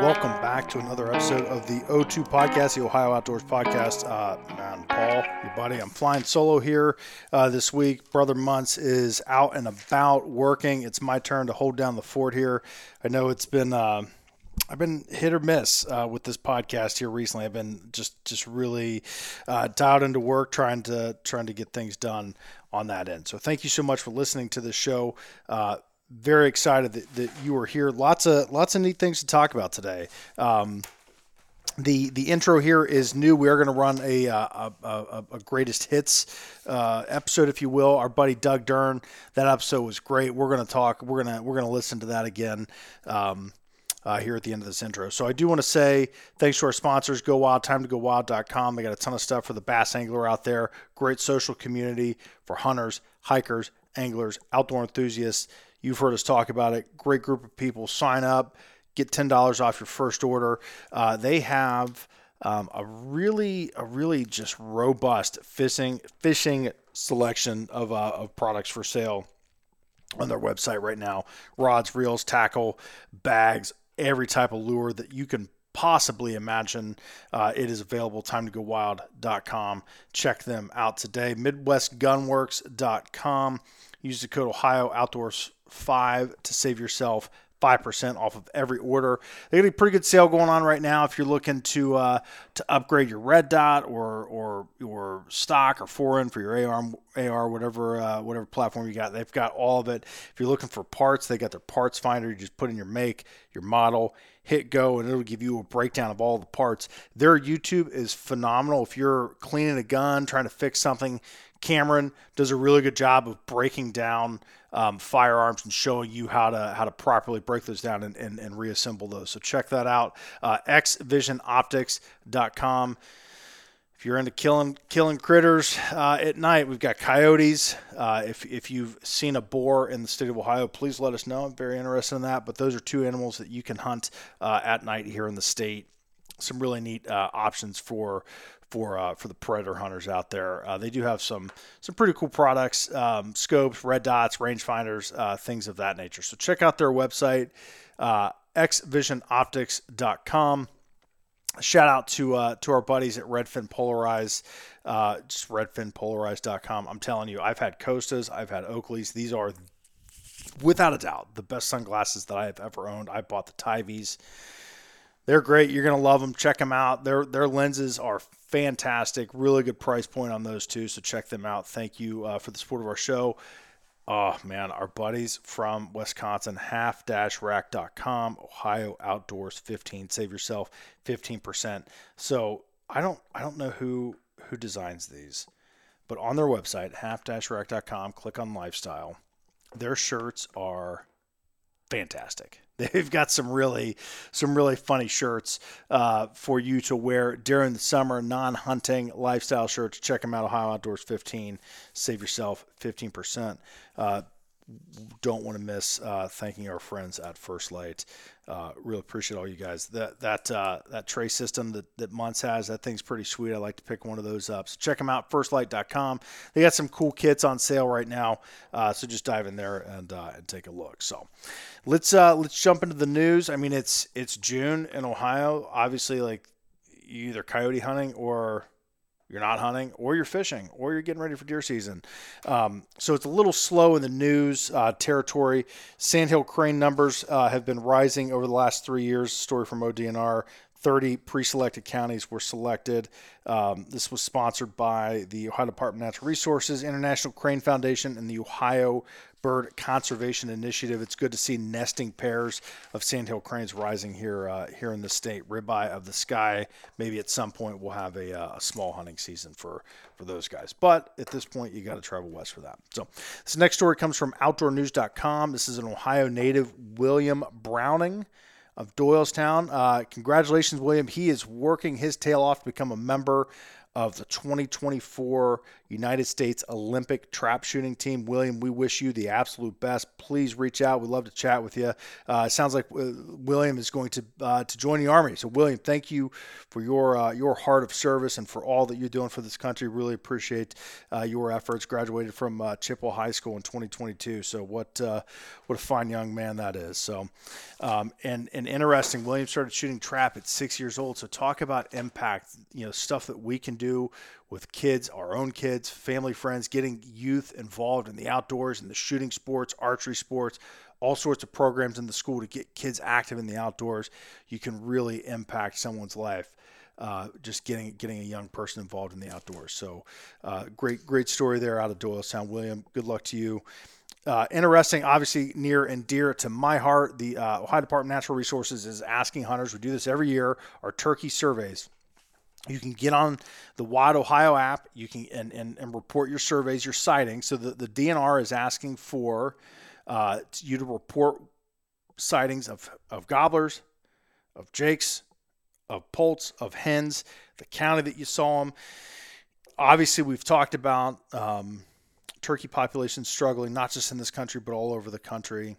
Welcome back to another episode of the O2 Podcast, the Ohio Outdoors Podcast. Uh, man, Paul, your buddy, I'm flying solo here uh, this week. Brother Muntz is out and about working. It's my turn to hold down the fort here. I know it's been. Uh, I've been hit or miss uh, with this podcast here recently. I've been just just really uh, dialed into work, trying to trying to get things done on that end. So thank you so much for listening to the show. Uh, very excited that, that you are here. Lots of lots of neat things to talk about today. Um, the the intro here is new. We are going to run a, uh, a, a, a greatest hits uh, episode, if you will. Our buddy Doug Duren, that episode was great. We're going to talk. We're gonna we're gonna listen to that again. Um, uh, here at the end of this intro. So I do want to say thanks to our sponsors, Go Wild, time to go wild.com. They got a ton of stuff for the bass angler out there. Great social community for hunters, hikers, anglers, outdoor enthusiasts. You've heard us talk about it. Great group of people. Sign up, get ten dollars off your first order. Uh, they have um, a really, a really just robust fishing fishing selection of uh, of products for sale on their website right now. Rods, reels, tackle, bags, every type of lure that you can possibly imagine. Uh, it is available. Time to go wild.com. Check them out today. MidwestGunworks.com. Use the code Ohio Outdoors five to save yourself 5% off of every order. They got a pretty good sale going on right now if you're looking to uh, to upgrade your red dot or or or stock or foreign for your AR AR whatever uh, whatever platform you got. They've got all of it. If you're looking for parts, they got their parts finder. You just put in your make, your model, hit go, and it'll give you a breakdown of all the parts. Their YouTube is phenomenal. If you're cleaning a gun, trying to fix something, Cameron does a really good job of breaking down um, firearms and showing you how to how to properly break those down and, and, and reassemble those. So check that out. Uh, xvisionoptics.com. If you're into killing killing critters uh, at night, we've got coyotes. Uh, if, if you've seen a boar in the state of Ohio, please let us know. I'm very interested in that. But those are two animals that you can hunt uh, at night here in the state. Some really neat uh, options for for uh, for the predator hunters out there. Uh, they do have some some pretty cool products, um, scopes, red dots, rangefinders, uh, things of that nature. So check out their website, uh, xvisionoptics.com. Shout out to uh, to our buddies at Redfin Polarize, uh, just redfinpolarize.com. I'm telling you, I've had Costas, I've had Oakleys. These are without a doubt the best sunglasses that I have ever owned. I bought the Tyvees. They're great. You're gonna love them. Check them out. Their their lenses are fantastic. Really good price point on those two. So check them out. Thank you uh, for the support of our show. Oh man, our buddies from Wisconsin, half-rack.com, Ohio Outdoors 15. Save yourself 15%. So I don't I don't know who who designs these, but on their website, half-rack.com, click on lifestyle. Their shirts are fantastic. They've got some really, some really funny shirts uh, for you to wear during the summer, non-hunting lifestyle shirts. Check them out, Ohio Outdoors 15. Save yourself 15%. Uh, don't want to miss uh, thanking our friends at First Lite. Uh, really appreciate all you guys. That that uh, that tray system that that Muntz has, that thing's pretty sweet. I like to pick one of those up. So check them out, firstlite.com. They got some cool kits on sale right now. Uh, so just dive in there and uh, and take a look. So let's uh, let's jump into the news. I mean, it's it's June in Ohio. Obviously, like either coyote hunting or you're not hunting or you're fishing or you're getting ready for deer season. Um, so it's a little slow in the news uh, territory. Sandhill crane numbers uh, have been rising over the last three years. Story from ODNR 30 pre-selected counties were selected. Um, this was sponsored by the Ohio Department of Natural Resources, International Crane Foundation, and the Ohio Bird Conservation Initiative. It's good to see nesting pairs of sandhill cranes rising here uh, here in the state. Ribeye of the sky. Maybe at some point we'll have a, uh, a small hunting season for for those guys. But at this point, you got to travel west for that. So this next story comes from OutdoorNews.com. This is an Ohio native, William Browning of Doylestown. Uh, congratulations, William. He is working his tail off to become a member of the 2024 United States Olympic trap shooting team. William, we wish you the absolute best. Please reach out. We'd love to chat with you. Uh, it sounds like uh, William is going to uh, to join the Army. So, William, thank you for your uh, your heart of service and for all that you're doing for this country. Really appreciate uh, your efforts. Graduated from Chippewa High School in 2022. So, what what a fine young man that is. So, um, and and interesting. William started shooting trap at six years old. So, talk about impact. You know, stuff that we can do with kids, our own kids, family, friends, getting youth involved in the outdoors and the shooting sports, archery sports, all sorts of programs in the school to get kids active in the outdoors. You can really impact someone's life. Uh, just getting getting a young person involved in the outdoors. So, uh, great great story there out of Doylestown, William. Good luck to you. Uh, interesting, obviously near and dear to my heart. The uh, Ohio Department of Natural Resources is asking hunters. We do this every year. Our turkey surveys you can get on the Wild Ohio app. You can and, and, and report your surveys, your sightings. So the, the DNR is asking for uh, you to report sightings of, of gobblers, of jakes, of poults, of hens, the county that you saw them. Obviously, we've talked about um, turkey populations struggling, not just in this country, but all over the country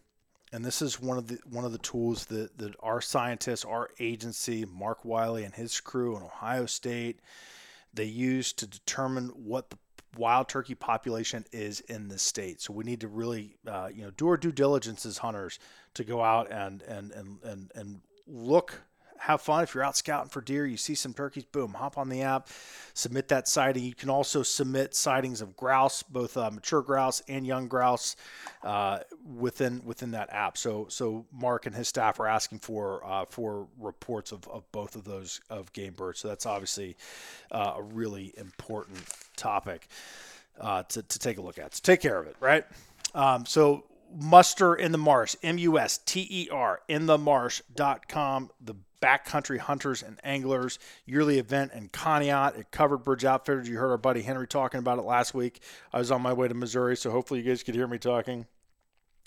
and this is one of the one of the tools that, that our scientists, our agency, Mark Wiley and his crew in Ohio State, they use to determine what the wild turkey population is in the state. So we need to really, uh, you know, do our due diligence as hunters to go out and and and and, and look have fun. If you're out scouting for deer, you see some turkeys, boom, hop on the app, submit that sighting. You can also submit sightings of grouse, both uh, mature grouse and young grouse, uh, within within that app. So so Mark and his staff are asking for uh, for reports of, of both of those of game birds. So that's obviously uh, a really important topic uh, to to take a look at. So take care of it, right? Um, so muster in the marsh m-u-s-t-e-r in the marsh.com the backcountry hunters and anglers yearly event in Conneaut at Covered Bridge Outfitters. You heard our buddy Henry talking about it last week. I was on my way to Missouri, so hopefully you guys could hear me talking.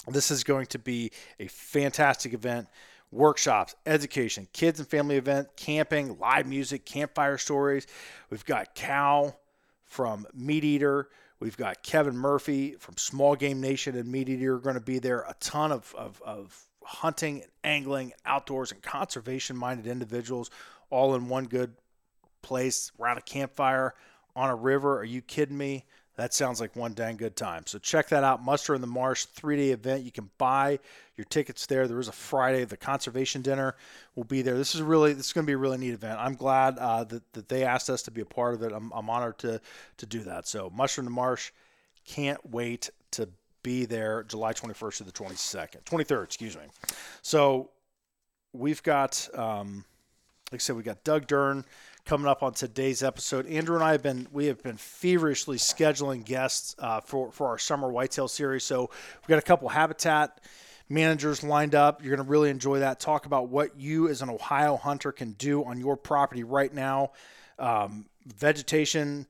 This is going to be a fantastic event. Workshops, education, kids and family event, camping, live music, campfire stories. We've got Cal from Meat Eater. We've got Kevin Murphy from Small Game Nation and Meat Eater are going to be there. A ton of, of, of hunting angling, outdoors and conservation minded individuals all in one good place around a campfire on a river. Are you kidding me? That sounds like one dang good time. So check that out. Muster in the Marsh three day event. You can buy your tickets there. There is a Friday. The conservation dinner will be there. This is really this is going to be a really neat event. I'm glad uh, that, that they asked us to be a part of it. I'm, I'm honored to to do that. So Muster in the Marsh. Can't wait to be there July 21st to the 22nd, 23rd, excuse me. So we've got, um, like I said, we got Doug Duren coming up on today's episode. Andrew and I have been we have been feverishly scheduling guests uh, for for our summer whitetail series. So we've got a couple habitat managers lined up. You're going to really enjoy that. Talk about what you as an Ohio hunter can do on your property right now. Um, vegetation,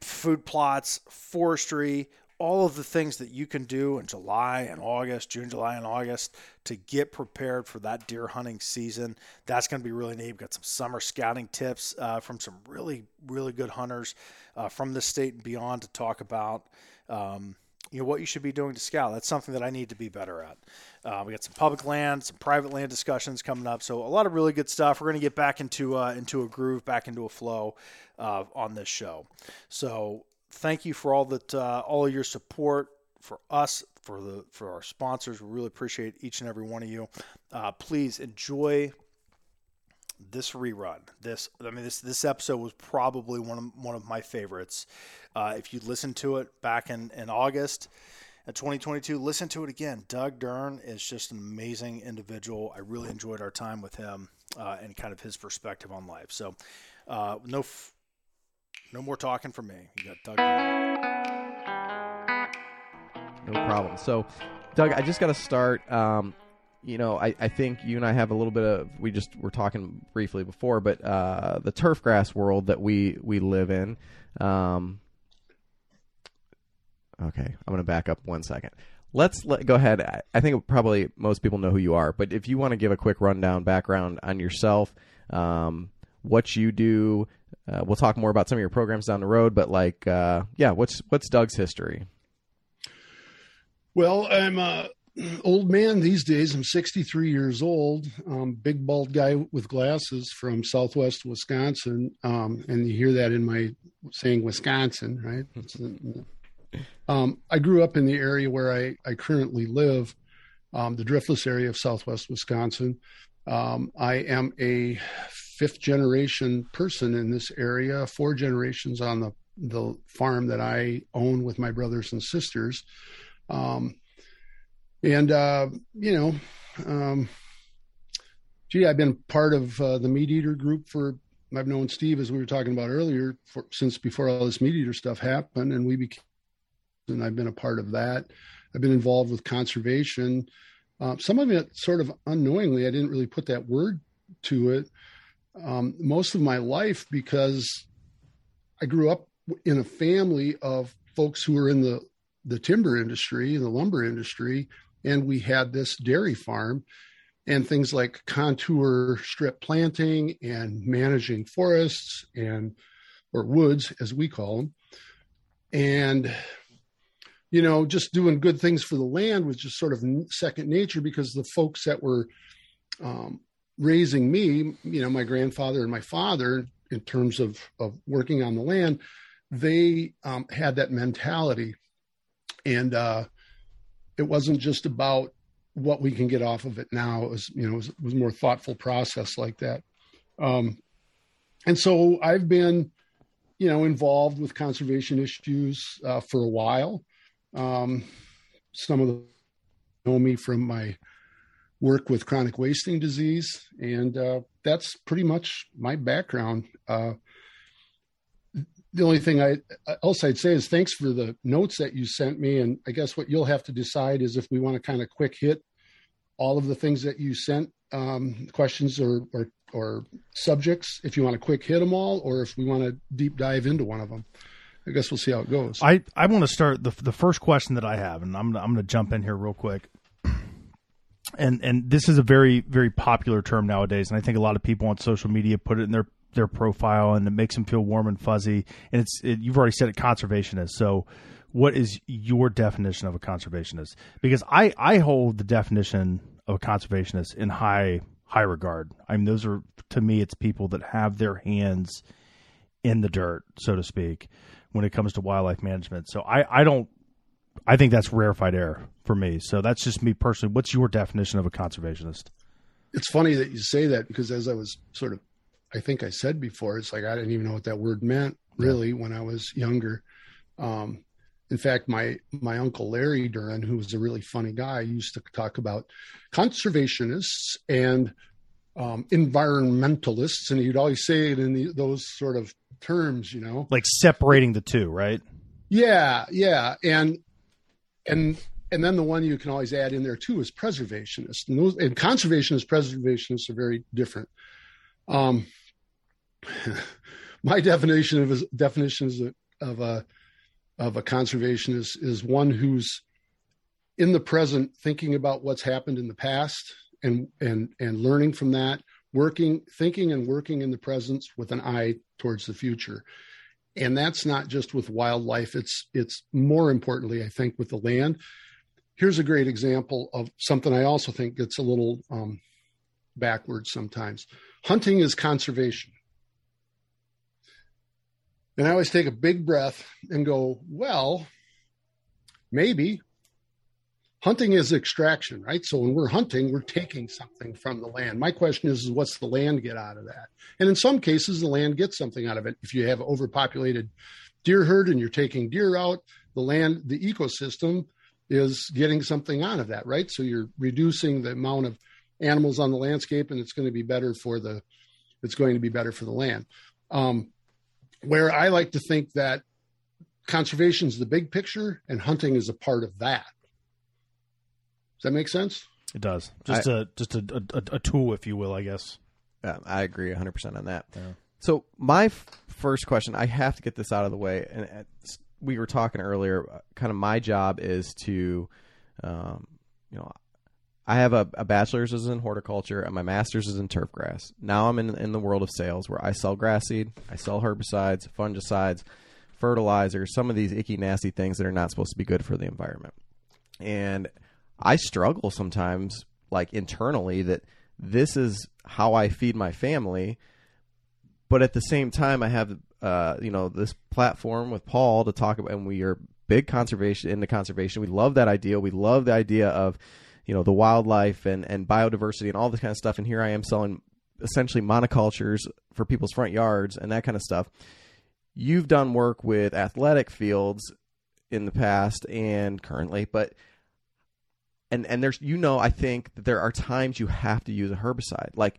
food plots, forestry, all of the things that you can do in July and August, June, July, and August to get prepared for that deer hunting season. That's going to be really neat. We've got some summer scouting tips uh, from some really, really good hunters uh, from the state and beyond to talk about. Um, you know what you should be doing to scout. That's something that I need to be better at. Uh, we got some public land, some private land discussions coming up. So a lot of really good stuff. We're going to get back into uh, into a groove, back into a flow uh, on this show. So thank you for all that, uh, all of your support for us, for the for our sponsors. We really appreciate each and every one of you. Uh, please enjoy this rerun. This, I mean, this this episode was probably one of one of my favorites. Uh, if you listened to it back in in August. of 2022, listen to it again. Doug Duren is just an amazing individual. I really enjoyed our time with him. uh, and kind of his perspective on life. So, uh, no, f- no more talking from me. You got Doug. No problem. So, Doug, I just got to start. Um, you know, I, I think you and I have a little bit of we just were talking briefly before, but uh, the turf grass world that we we live in. Um, okay, I'm going to back up one second. Let's let, go ahead. I, I think probably most people know who you are, but if you want to give a quick rundown background on yourself, um, what you do, uh, we'll talk more about some of your programs down the road. But like, uh, yeah, what's what's Doug's history? Well, I'm a old man these days. I'm 63 years old. Um, big bald guy with glasses from Southwest Wisconsin, um, and you hear that in my saying Wisconsin, right? um, I grew up in the area where I, I currently live, um, the Driftless area of Southwest Wisconsin. Um, I am a fifth generation person in this area, four generations on the the farm that I own with my brothers and sisters. Um, and, uh, you know, um, gee, I've been part of uh, the Meat Eater group for, I've known Steve, as we were talking about earlier, for, since before all this Meat Eater stuff happened. And we became, and I've been a part of that. I've been involved with conservation. Uh, some of it sort of unknowingly, I didn't really put that word to it um, most of my life because I grew up in a family of folks who were in the the timber industry, the lumber industry, and we had this dairy farm and things like contour strip planting and managing forests and or woods as we call them and you know just doing good things for the land was just sort of second nature because the folks that were um, raising me you know my grandfather and my father in terms of of working on the land they um, had that mentality and uh, it wasn't just about what we can get off of it now. It was, you know, it was, it was more thoughtful process like that. Um, and so I've been, you know, involved with conservation issues uh, for a while. Um, some of them know me from my work with chronic wasting disease, and uh, that's pretty much my background. Uh, the only thing I else I'd say is thanks for the notes that you sent me, and I guess what you'll have to decide is if we want to kind of quick hit all of the things that you sent, um, questions or, or or subjects. If you want to quick hit them all, or if we want to deep dive into one of them. I guess we'll see how it goes. I, I want to start the the first question that I have, and I'm I'm going to jump in here real quick. And and this is a very very popular term nowadays, and I think a lot of people on social media put it in their their profile and it makes them feel warm and fuzzy. And it's it, you've already said it conservationist. So what is your definition of a conservationist? Because I I hold the definition of a conservationist in high high regard. I mean those are to me it's people that have their hands in the dirt, so to speak, when it comes to wildlife management. So I I don't I think that's rarefied air for me. So that's just me personally. What's your definition of a conservationist? It's funny that you say that because as I was sort of I think I said before, it's like I didn't even know what that word meant really yeah. when I was younger. Um, in fact, my my uncle Larry Duren, who was a really funny guy, used to talk about conservationists and um, environmentalists, and he'd always say it in the, those sort of terms, you know, like separating the two, right? Yeah, yeah, and and and then the one you can always add in there too is preservationist, and those and conservationists, preservationists are very different. Um, my definition of a, definitions of a of a conservationist is one who's in the present, thinking about what's happened in the past and and and learning from that, working, thinking and working in the present with an eye towards the future. And that's not just with wildlife; it's it's more importantly, I think, with the land. Here's a great example of something I also think gets a little um, backwards sometimes. Hunting is conservation. And I always take a big breath and go, well, maybe. Hunting is extraction, right? So when we're hunting, we're taking something from the land. My question is, is what's the land get out of that? And in some cases, the land gets something out of it. If you have overpopulated deer herd and you're taking deer out, the land, the ecosystem is getting something out of that, right? So you're reducing the amount of animals on the landscape, and it's going to be better for the it's going to be better for the land. Um, where I like to think that conservation is the big picture and hunting is a part of that. Does that make sense? It does. Just I, a just a, a, a, tool, if you will, I guess. Yeah, I agree 100 percent on that. Yeah. So my f- first question, I have to get this out of the way, and we were talking earlier. Uh, kind of my job is to, um, you know, I have a, a, bachelor's is in horticulture and my master's is in turf grass. Now I'm in in the world of sales where I sell grass seed, I sell herbicides, fungicides, fertilizers, some of these icky nasty things that are not supposed to be good for the environment. And I struggle sometimes like internally that this is how I feed my family but at the same time, I have uh, you know this platform with Paul to talk about, and we are big conservation into conservation. We love that idea. We love the idea of you know the wildlife and and biodiversity and all this kind of stuff. And here I am selling essentially monocultures for people's front yards and that kind of stuff. You've done work with athletic fields in the past and currently, but and and there's you know I think that there are times you have to use a herbicide. Like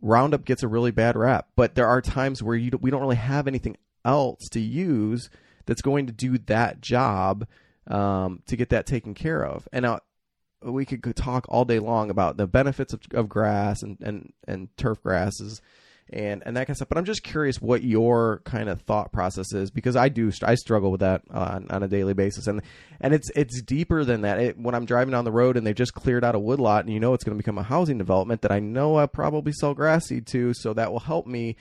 Roundup gets a really bad rap, but there are times where you we don't really have anything else to use that's going to do that job um, to get that taken care of. And now we could talk all day long about the benefits of, of grass and, and, and turf grasses and and that kind of stuff. But I'm just curious what your kind of thought process is because I do I struggle with that on, on a daily basis, and and it's it's deeper than that. It, when I'm driving down the road and they've just cleared out a woodlot, and you know it's going to become a housing development that I know I probably sell grass seed to, so that will help me.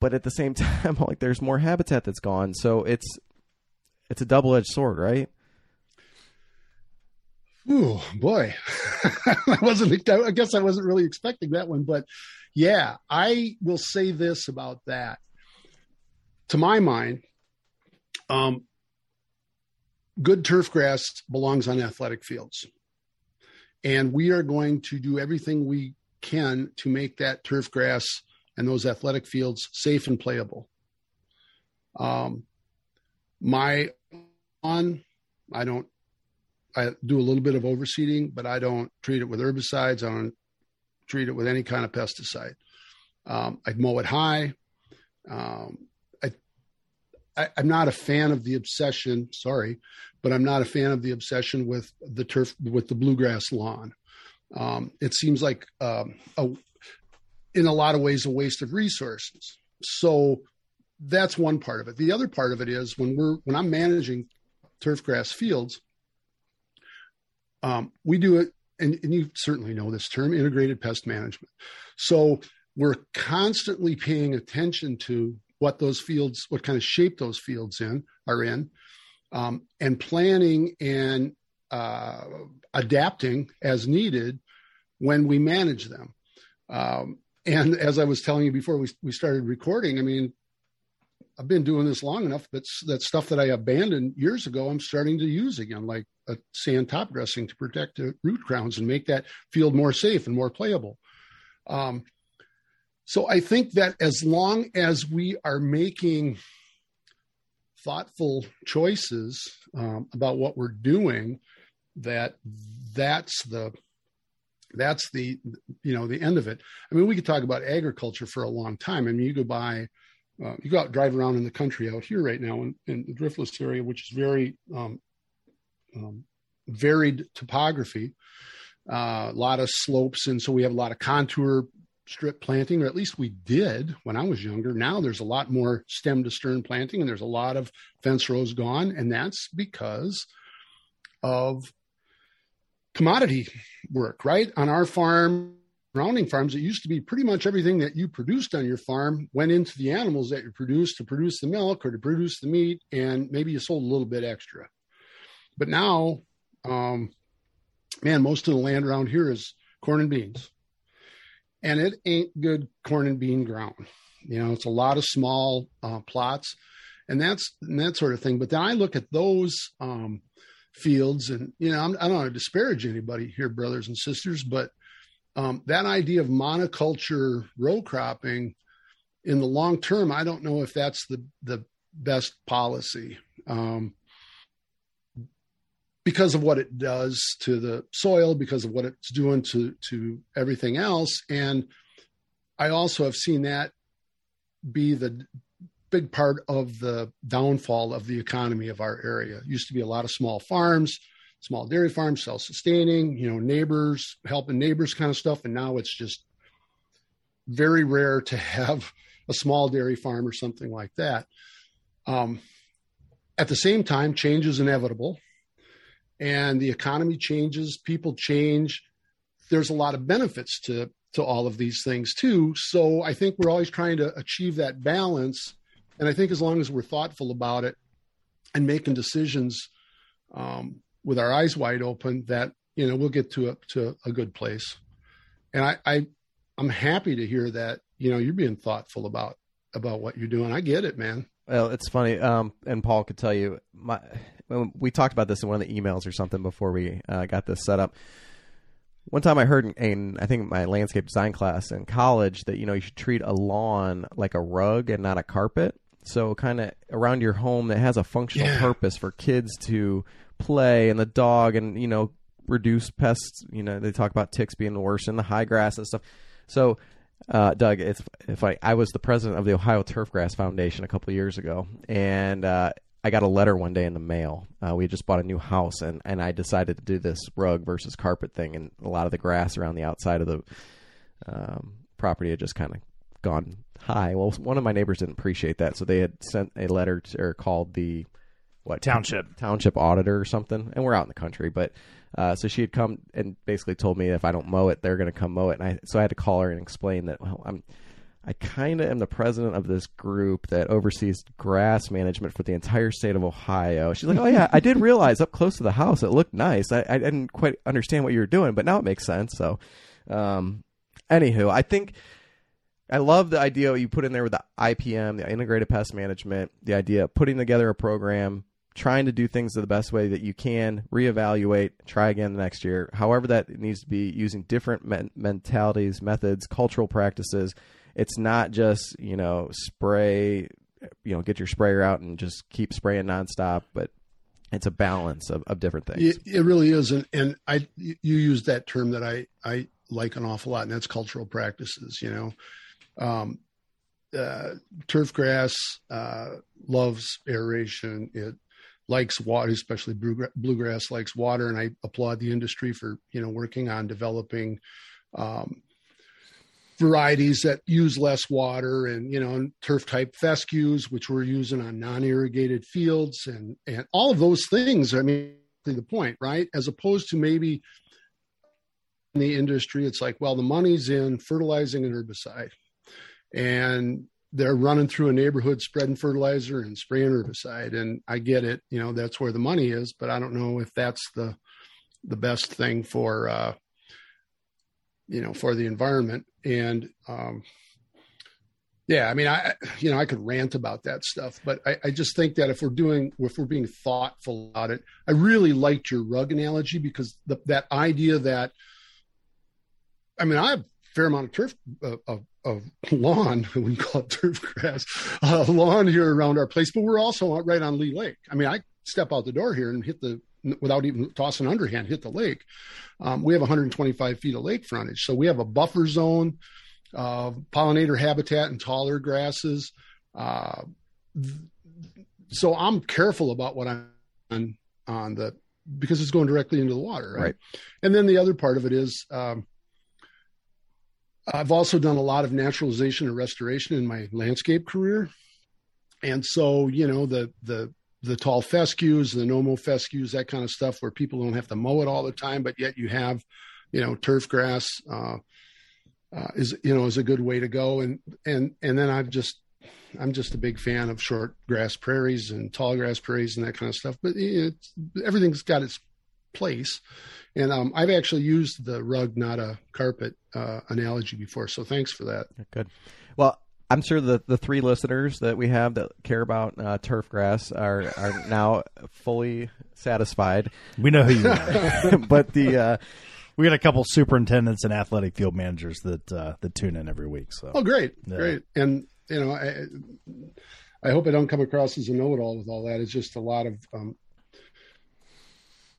But at the same time, like there's more habitat that's gone, so it's it's a double edged sword, right? Oh boy, I wasn't. I guess I wasn't really expecting that one, but yeah, I will say this about that. To my mind, um, good turf grass belongs on athletic fields. And we are going to do everything we can to make that turf grass and those athletic fields safe and playable. Um, my on, I don't, I do a little bit of overseeding, but I don't treat it with herbicides. I don't treat it with any kind of pesticide. Um, I'd mow it high. Um, I, I, am not a fan of the obsession. Sorry, but I'm not a fan of the obsession with the turf with the bluegrass lawn. Um, it seems like um, a, in a lot of ways a waste of resources. So that's one part of it. The other part of it is when we're when I'm managing turf grass fields, um, we do it and, and you certainly know this term, integrated pest management. So we're constantly paying attention to what those fields, what kind of shape those fields in are in, um, and planning and uh, adapting as needed when we manage them. Um, and as I was telling you before we, we started recording, I mean, I've been doing this long enough that that stuff that I abandoned years ago, I'm starting to use again, like a sand top dressing to protect the root crowns and make that field more safe and more playable. Um, so I think that as long as we are making thoughtful choices um, about what we're doing, that that's the that's the you know the end of it. I mean, we could talk about agriculture for a long time. I mean, you go by uh, you go out drive around in the country out here right now in, in the driftless area, which is very um, um, varied topography, uh, a lot of slopes, and so we have a lot of contour strip planting, or at least we did when I was younger. Now there's a lot more stem to stern planting, and there's a lot of fence rows gone, and that's because of commodity work, right? On our farm, surrounding farms, it used to be pretty much everything that you produced on your farm went into the animals that you produced to produce the milk or to produce the meat, and maybe you sold a little bit extra. But now, um, man, most of the land around here is corn and beans, and it ain't good corn and bean ground. You know, it's a lot of small uh, plots, and that's and that sort of thing. But then I look at those um, fields, and you know, I'm, I do not want to disparage anybody here, brothers and sisters, but um, that idea of monoculture row cropping in the long term, I don't know if that's the the best policy. Um, because of what it does to the soil, because of what it's doing to to everything else, and I also have seen that be the big part of the downfall of the economy of our area. It used to be a lot of small farms, small dairy farms, self-sustaining, you know, neighbors helping neighbors kind of stuff, and now it's just very rare to have a small dairy farm or something like that. Um, at the same time, change is inevitable, and the economy changes, people change. There's a lot of benefits to to all of these things too. So I think we're always trying to achieve that balance, and I think as long as we're thoughtful about it and making decisions um, with our eyes wide open, that you know we'll get to a to a good place. And I, I I'm happy to hear that you know you're being thoughtful about about what you're doing. I get it, man. Well, it's funny, um, and Paul could tell you. My, we talked about this in one of the emails or something before we uh, got this set up. One time I heard in, in, I think my landscape design class in college that you know you should treat a lawn like a rug and not a carpet. So kind of around your home that has a functional Yeah. purpose for kids to play and the dog and you know reduce pests. You know they talk about ticks being worse in the high grass and stuff. So uh, Doug, it's if I I was the president of the Ohio Turfgrass Foundation a couple years ago, and uh, I got a letter one day in the mail. Uh, we just bought a new house, and and I decided to do this rug versus carpet thing, and a lot of the grass around the outside of the um, property had just kind of gone high. Well, one of my neighbors didn't appreciate that, so they had sent a letter to, or called the what Township. township auditor or something, and we're out in the country, but. Uh, so she had come and basically told me if I don't mow it, they're going to come mow it. And I, so I had to call her and explain that, well, I'm, I kind of am the president of this group that oversees grass management for the entire state of Ohio. She's like, oh yeah, I did realize up close to the house it looked nice. I, I didn't quite understand what you were doing, but now it makes sense. So, um, anywho, I think I love the idea you put in there with the IPM, the integrated pest management, the idea of putting together a program, trying to do things the best way that you can, reevaluate, try again the next year. However, that needs to be using different men- mentalities, methods, cultural practices. It's not just you know spray, you know, get your sprayer out and just keep spraying nonstop, but it's a balance of, of different things. It, really is, and and I you used that term that I I like an awful lot, and that's cultural practices. You know, um, uh, turf grass uh, loves aeration. It likes water, especially bluegra- bluegrass likes water, and I applaud the industry for you know working on developing. Um, varieties that use less water and you know turf type fescues which we're using on non-irrigated fields and and all of those things i mean the point right as opposed to maybe in the industry it's like well the money's in fertilizing and herbicide and they're running through a neighborhood spreading fertilizer and spraying herbicide and i get it you know that's where the money is but i don't know if that's the the best thing for uh you know for the environment. And um yeah i mean i you know i could rant about that stuff but i, I just think that if we're doing if we're being thoughtful about it i really liked your rug analogy because the, that idea that i mean i have a fair amount of turf uh, of, of lawn i wouldn't call it turf grass uh, lawn here around our place but we're also right on lee lake. I mean i step out the door here and hit the without even tossing underhand hit the lake. Um, we have 125 feet of lake frontage so we have a buffer zone uh, pollinator habitat and taller grasses. Uh, so i'm careful about what i'm on, on the because it's going directly into the water right, Right. and then the other part of it is um, i've also done a lot of naturalization and restoration in my landscape career and so you know the the the tall fescues, the nomo fescues, that kind of stuff, where people don't have to mow it all the time, but yet you have, you know, turf grass uh, uh, is you know is a good way to go. And and and then I've just I'm just a big fan of short grass prairies and tall grass prairies and that kind of stuff. But everything's got its place. And um, I've actually used the rug, not a carpet uh, analogy before. So thanks for that. Good. Well, I'm sure the, the three listeners that we have that care about uh, turf grass are, are now fully satisfied. We know who you are. but the uh, we got a couple superintendents and athletic field managers that uh, that tune in every week. So Oh, great, Yeah. great. And you know, I, I hope I don't come across as a know-it-all with all that. It's just a lot of um,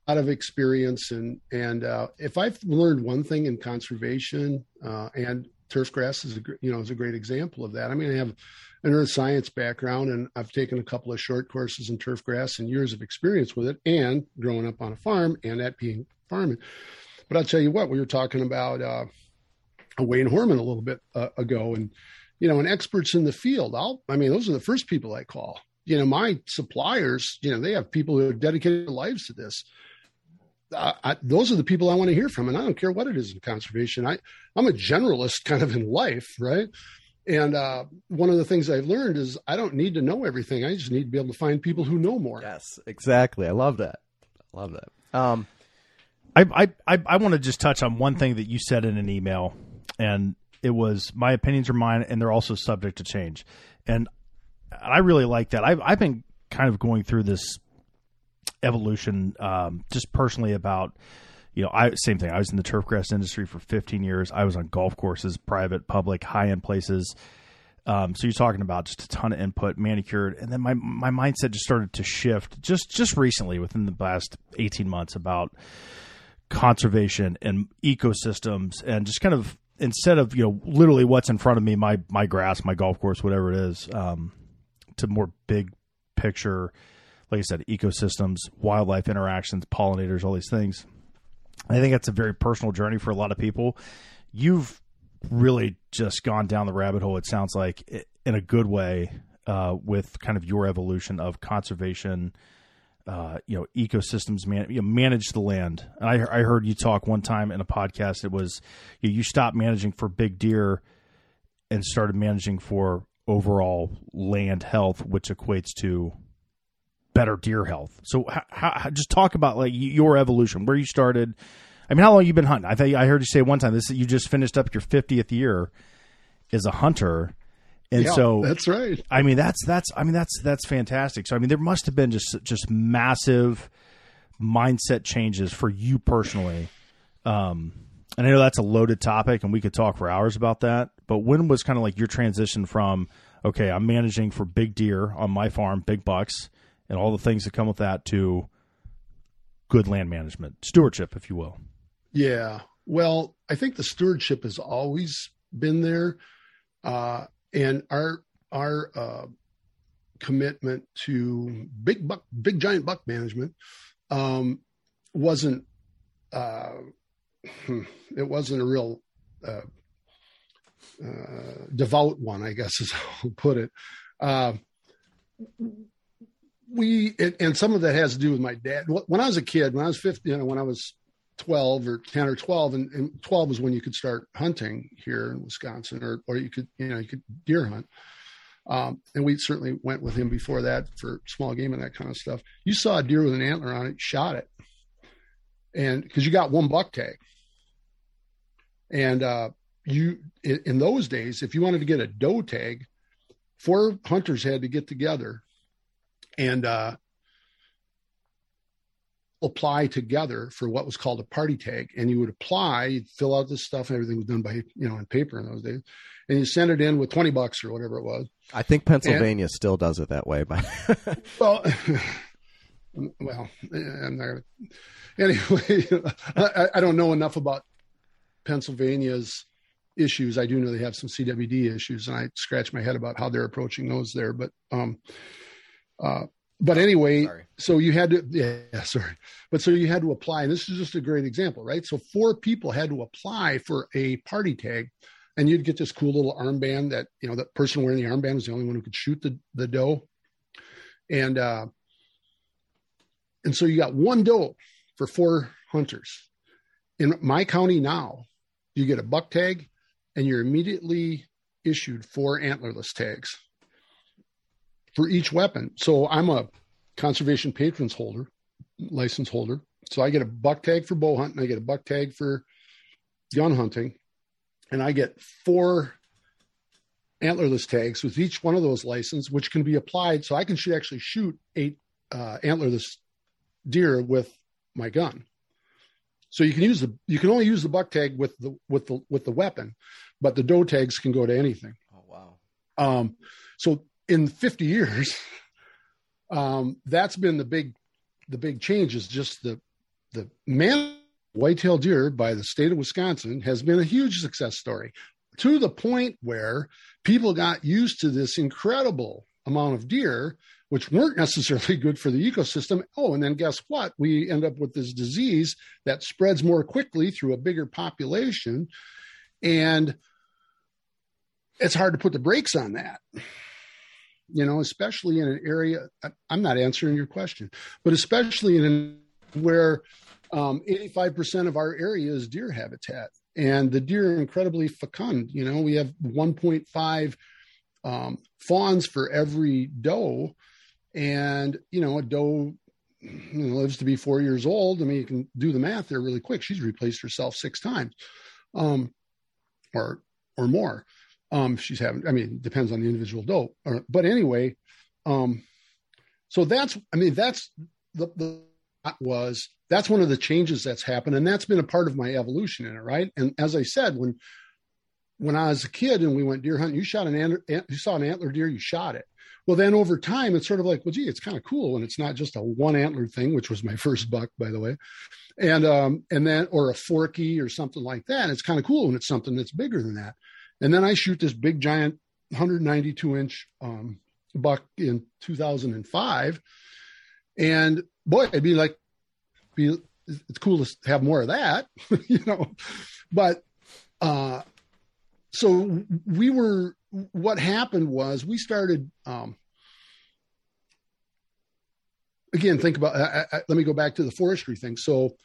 lot of experience and and uh, if I've learned one thing in conservation uh, and turf grass is a you know is a great example of that. I mean, I have an earth science background and I've taken a couple of short courses in turf grass and years of experience with it, and growing up on a farm and that being farming. But I'll tell you what, we were talking about uh, Wayne Horman a little bit uh, ago, and you know, and experts in the field. I'll, I mean, those are the first people I call. You know, my suppliers, you know, they have people who have dedicated their lives to this. I, I, those are the people I want to hear from, and I don't care what it is in conservation. I, I'm a generalist kind of in life, right? And uh, one of the things I've learned is I don't need to know everything. I just need to be able to find people who know more. Yes, exactly. I love that. I love that. Um, I I I want to just touch on one thing that you said in an email, and it was my opinions are mine, and they're also subject to change. And I really like that. I've I've been kind of going through this evolution, um, just personally about you know, I same thing. I was in the turfgrass industry for 15 years. I was on golf courses, private, public, high end places. Um, so you're talking about just a ton of input, manicured, and then my my mindset just started to shift just just recently within the last 18 months about conservation and ecosystems and just kind of instead of you know literally what's in front of me, my my grass, my golf course, whatever it is, um, to more big picture, like I said, ecosystems, wildlife interactions, pollinators, all these things. I think that's a very personal journey for a lot of people. You've really just gone down the rabbit hole. It sounds like in a good way uh, with kind of your evolution of conservation. Uh, you know, ecosystems man, you know, manage the land. And I, I heard you talk one time in a podcast. It was you, you stopped managing for big deer and started managing for overall land health, which equates to better deer health. So, how, how, just talk about like your evolution, where you started. I mean, how long you been hunting? I think I heard you say one time this. You just finished up your fiftieth year as a hunter, and yeah, so that's right. I mean, that's that's I mean that's that's fantastic. So I mean, there must have been just just massive mindset changes for you personally. Um, and I know that's a loaded topic, and we could talk for hours about that. But when was kind of like your transition from okay, I'm managing for big deer on my farm, big bucks, and all the things that come with that to good land management, stewardship, if you will. Yeah. Well, I think the stewardship has always been there. Uh, and our, our, uh, commitment to big buck, big giant buck management, um, wasn't, uh, hmm, it wasn't a real, uh, uh, devout one, I guess is how I'll put it. We and some of that has to do with my dad. When I was a kid, when I was 15, you know, when I was 12 or 10 or 12, and, and 12 was when you could start hunting here in Wisconsin, or or you could you know you could deer hunt. Um, and we certainly went with him before that for small game and that kind of stuff. You saw a deer with an antler on it, shot it, and because you got one buck tag, and uh, you in those days, if you wanted to get a doe tag, four hunters had to get together and uh, apply together for what was called a party tag. And you would apply, you'd fill out this stuff, and everything was done by you know on paper in those days. And you send it in with twenty bucks or whatever it was. I think Pennsylvania and, still does it that way, but well, well, I'm not gonna. Anyway, I, I don't know enough about Pennsylvania's issues. I do know they have some CWD issues, and I scratch my head about how they're approaching those there. But um, uh, but anyway, sorry. so you had to, yeah, sorry. But so you had to apply. And this is just a great example, right? So four people had to apply for a party tag and you'd get this cool little armband that, you know, the person wearing the armband was the only one who could shoot the, the doe. And, uh, and so you got one doe for four hunters. In my county now, you get a buck tag and you're immediately issued four antlerless tags for each weapon. So I'm a conservation patrons holder, license holder. So I get a buck tag for bow hunting, I get a buck tag for gun hunting, and I get four antlerless tags with each one of those licenses, which can be applied. So I can shoot, actually shoot eight uh, antlerless deer with my gun. So you can use the you can only use the buck tag with the with the with the weapon, but the doe tags can go to anything. Oh wow! Um, so in 50 years, um, that's been the big, the big change is just the, the man whitetail deer by the state of Wisconsin has been a huge success story to the point where people got used to this incredible amount of deer, which weren't necessarily good for the ecosystem. Oh, and then guess what? We end up with this disease that spreads more quickly through a bigger population. And it's hard to put the brakes on that. You know, especially in an area, I'm not answering your question, but especially in where um, 85% of our area is deer habitat and the deer are incredibly fecund. You know, we have 1.5 um, fawns for every doe, and you know, a doe lives to be four years old. I mean, you can do the math there really quick. She's replaced herself six times, um, or or more. Um, she's having. I mean, depends on the individual doe. Or, but anyway, um, so that's. I mean, that's the the was that's one of the changes that's happened and that's been a part of my evolution in it right and as i said when when i was a kid and we went deer hunting you shot an antler, you saw an antler deer you shot it well then over time it's sort of like well gee it's kind of cool and it's not just a one antler thing which was my first buck by the way and um and then or a forky or something like that it's kind of cool when it's something that's bigger than that and then i shoot this big giant 192 inch um buck in 2005 and boy, it'd be like, be it's cool to have more of that, you know. But uh, so we were. What happened was we started. Um, again, think about. I, I, let me go back to the forestry thing. So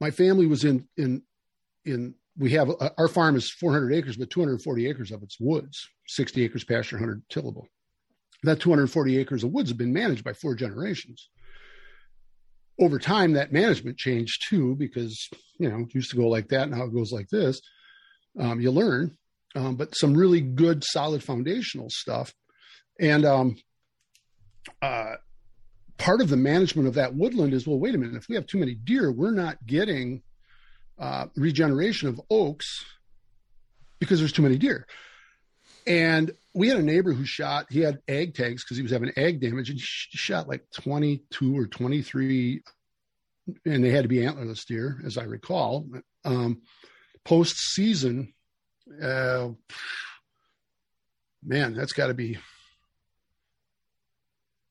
my family was in in in. We have uh, our farm is 400 acres, but 240 acres of it's woods, 60 acres pasture, 100 tillable. That 240 acres of woods have been managed by four generations. Over time that management changed too because you know used to go like that now it goes like this um, you learn um, but some really good solid foundational stuff. And um, uh, part of the management of that woodland is well wait a minute if we have too many deer we're not getting uh, regeneration of oaks because there's too many deer. And we had a neighbor who shot he had ag tags because he was having ag damage and he shot like 22 or 23 and they had to be antlerless deer as i recall. Um, post season uh, man that's got to be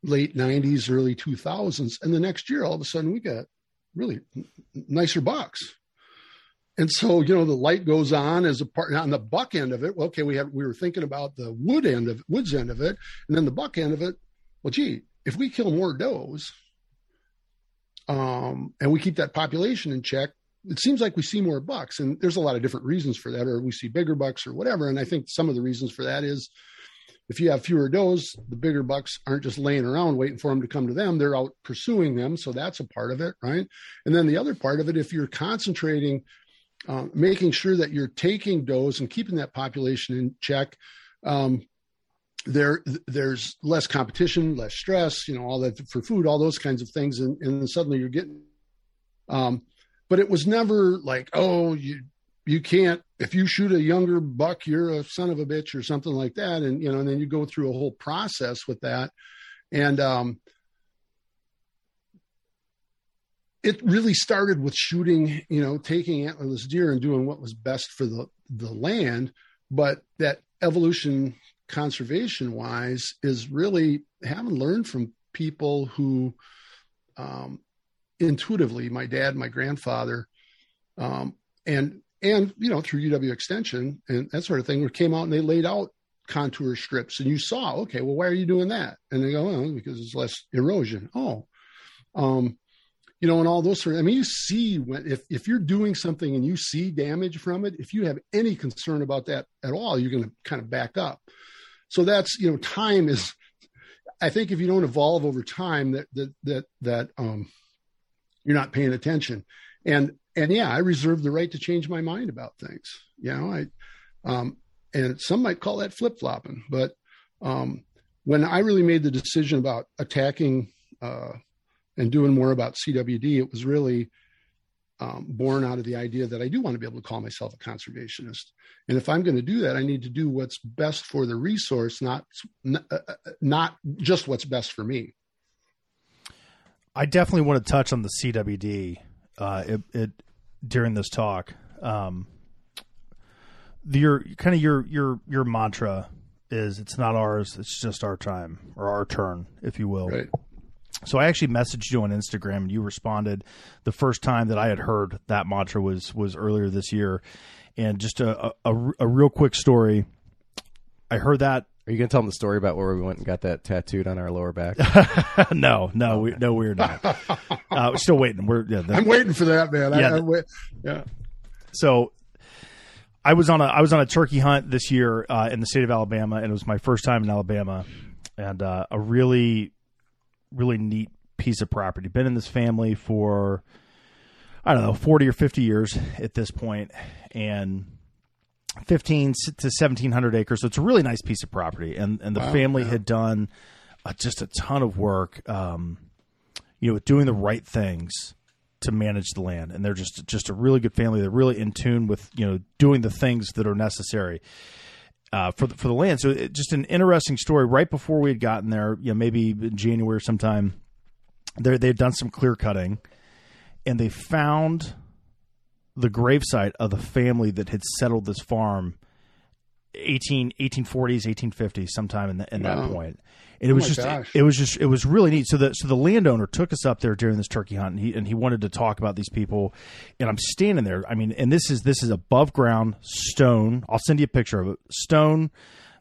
late 90s early 2000s and the next year all of a sudden we got really nicer bucks and so, you know, the light goes on as a part on the buck end of it. Well, okay, we have we were thinking about the wood end of woods end of it, and then the buck end of it. Well, gee, if we kill more does, um, and we keep that population in check, it seems like we see more bucks. And there's a lot of different reasons for that, or we see bigger bucks or whatever. And I think some of the reasons for that is if you have fewer does, the bigger bucks aren't just laying around waiting for them to come to them. They're out pursuing them. So that's a part of it, right? And then the other part of it, if you're concentrating uh, making sure that you're taking does and keeping that population in check. Um, there, there's less competition, less stress, you know, all that for food, all those kinds of things, and, and suddenly you're getting. Um, but it was never like, oh, you you can't if you shoot a younger buck, you're a son of a bitch or something like that, and you know, and then you go through a whole process with that, and um, it really started with shooting, you know, taking antlerless deer and doing what was best for the the land. But that evolution, conservation wise, is really having learned from people who, um, intuitively, my dad, my grandfather, um, and and you know through UW Extension and that sort of thing, came out and they laid out contour strips, and you saw, okay, well, why are you doing that? And they go, oh, because it's less erosion. Oh, um, you know, and all those sort of, I mean, you see when, if, if you're doing something and you see damage from it, if you have any concern about that at all, you're going to kind of back up. So that's, you know, time is, I think if you don't evolve over time that, that, that, that, um, you're not paying attention. And, and yeah, I reserve the right to change my mind about things. You know, I, um, and some might call that flip flopping, but, um, when I really made the decision about attacking, uh, and doing more about CWD, it was really um, born out of the idea that I do want to be able to call myself a conservationist. And if I'm going to do that, I need to do what's best for the resource, not uh, uh, not just what's best for me. I definitely want to touch on the CWD uh, it, it during this talk. Um, the, your kind of your your your mantra is it's not ours, it's just our time or our turn, if you will. Right. So I actually messaged you on Instagram and you responded. The first time that I had heard that mantra was was earlier this year, and just a a, a real quick story. I heard that. Are you going to tell them the story about where we went and got that tattooed on our lower back? no, no, we, no, we're not. uh, we're still waiting. We're yeah, the, I'm waiting for that, man. Yeah, I, I, wait, yeah. so I was on a I was on a turkey hunt this year uh, in the state of Alabama, and it was my first time in Alabama, and uh, a really really neat piece of property. Been in this family for I don't know forty or fifty years at this point, and. 15 to 1700 acres so it's a really nice piece of property and and the Wow, family yeah. had done uh, just a ton of work um you know doing the right things to manage the land and they're just just a really good family they're really in tune with you know doing the things that are necessary uh, for the, for the land. So it, just an interesting story. Right before we had gotten there you know maybe in January sometime they they'd done some clear cutting and they found the gravesite of the family that had settled this farm 18 1840s 1850s sometime in, the, in Wow. that point and it Oh was just gosh. it was just it was really neat. So the so the landowner took us up there during this turkey hunt and he and he wanted to talk about these people. And I'm standing there. I mean and this is this is above ground stone. I'll send you a picture of it. Stone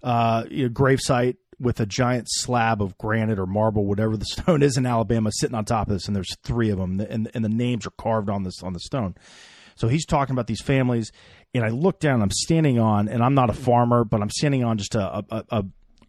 uh you know, gravesite with a giant slab of granite or marble whatever the stone is in Alabama sitting on top of this. And there's three of them. And and the names are carved on this on the stone. So he's talking about these families, and I look down. I'm standing on, and I'm not a farmer, but I'm standing on just a, a, a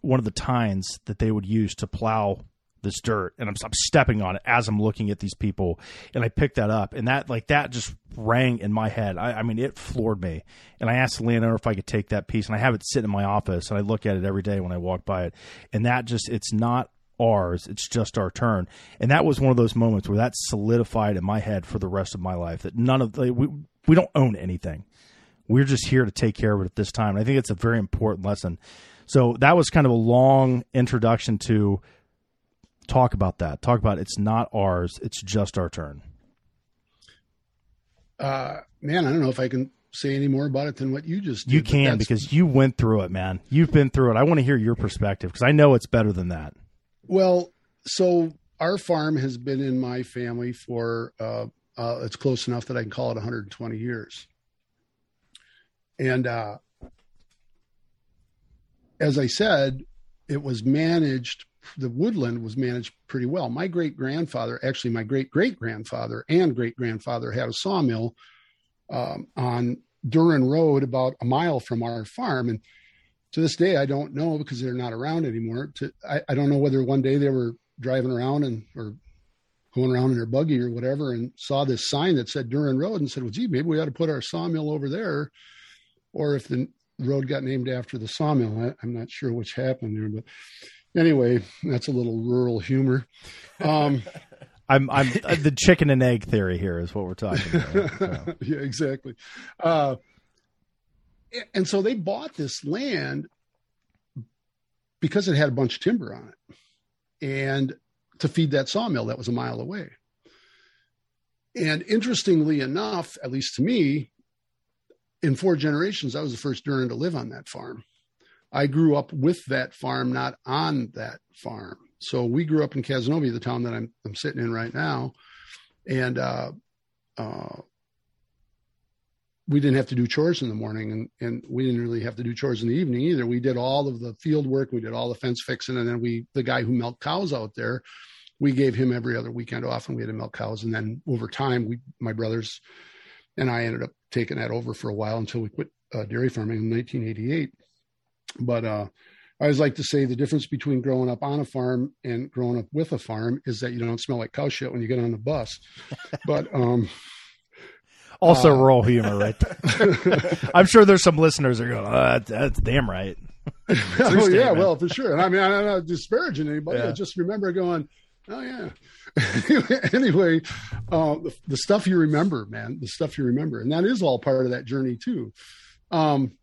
one of the tines that they would use to plow this dirt, and I'm, I'm stepping on it as I'm looking at these people, and I pick that up, and that like that just rang in my head. I, I mean, it floored me, and I asked the landowner if I could take that piece, and I have it sitting in my office, and I look at it every day when I walk by it, and that just it's not ours it's just our turn. And that was one of those moments where that solidified in my head for the rest of my life that none of like, we we don't own anything. We're just here to take care of it at this time and i think it's a very important lesson so that was kind of a long introduction to talk about that talk about it's not ours it's just our turn Uh, man, I don't know if I can say any more about it than what you just did. you can because you went through it man you've been through it i want to hear your perspective because i know it's better than that Well, so our farm has been in my family for uh, uh, it's close enough that I can call it 120 years. And uh, as I said, it was managed. The woodland was managed pretty well. My great grandfather, actually, my great great grandfather and great grandfather had a sawmill um, on Duren Road, about a mile from our farm, and to this day, I don't know because they're not around anymore. To I, I don't know whether one day they were driving around and or going around in their buggy or whatever and saw this sign that said Duren Road and said, "Well, gee, maybe we ought to put our sawmill over there," or if the road got named after the sawmill. I, I'm not sure which happened there, but anyway, that's a little rural humor. Um, i'm i'm uh, the chicken and egg theory here is what we're talking about so. yeah, exactly. Uh, and so they bought this land because it had a bunch of timber on it and to feed that sawmill that was a mile away. And interestingly enough, at least to me, in four generations, I was the first Duren to live on that farm. I grew up with that farm, not on that farm. So we grew up in Cazenovia, the town that I'm, I'm sitting in right now. And, uh, uh, we didn't have to do chores in the morning and, and we didn't really have to do chores in the evening either. We did all of the field work. We did all the fence fixing. And then we, the guy who milked cows out there, we gave him every other weekend off and we had to milk cows. And then over time, we, my brothers and I ended up taking that over for a while until we quit uh, dairy farming in 1988. But, uh, I always like to say the difference between growing up on a farm and growing up with a farm is that you don't smell like cow shit when you get on the bus. But, um, Also, Uh, rural humor, right? I'm sure there's some listeners that are going, oh, that's, that's damn right. oh yeah, well for sure. And I mean, I'm not disparaging anybody. Yeah. I just remember going, oh yeah. anyway, uh, the, the stuff you remember, man, the stuff you remember, and that is all part of that journey too. Um,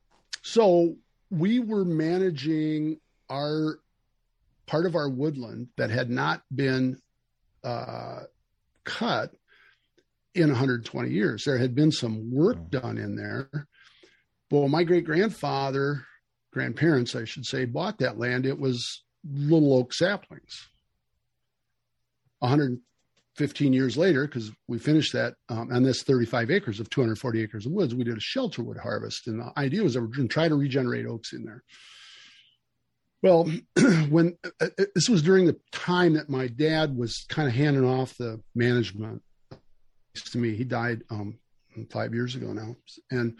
so we were managing our part of our woodland that had not been uh, cut in 120 years. There had been some work Mm. done in there. Well, my great grandfather, grandparents, I should say, bought that land. It was little oak saplings. 115 years later, because we finished that um, on this 35 acres of 240 acres of woods, we did a shelterwood harvest. And the idea was that we're going to try to regenerate oaks in there. Well, when uh, uh, this was during the time that my dad was kind of handing off the management to me, he died um, five years ago now, and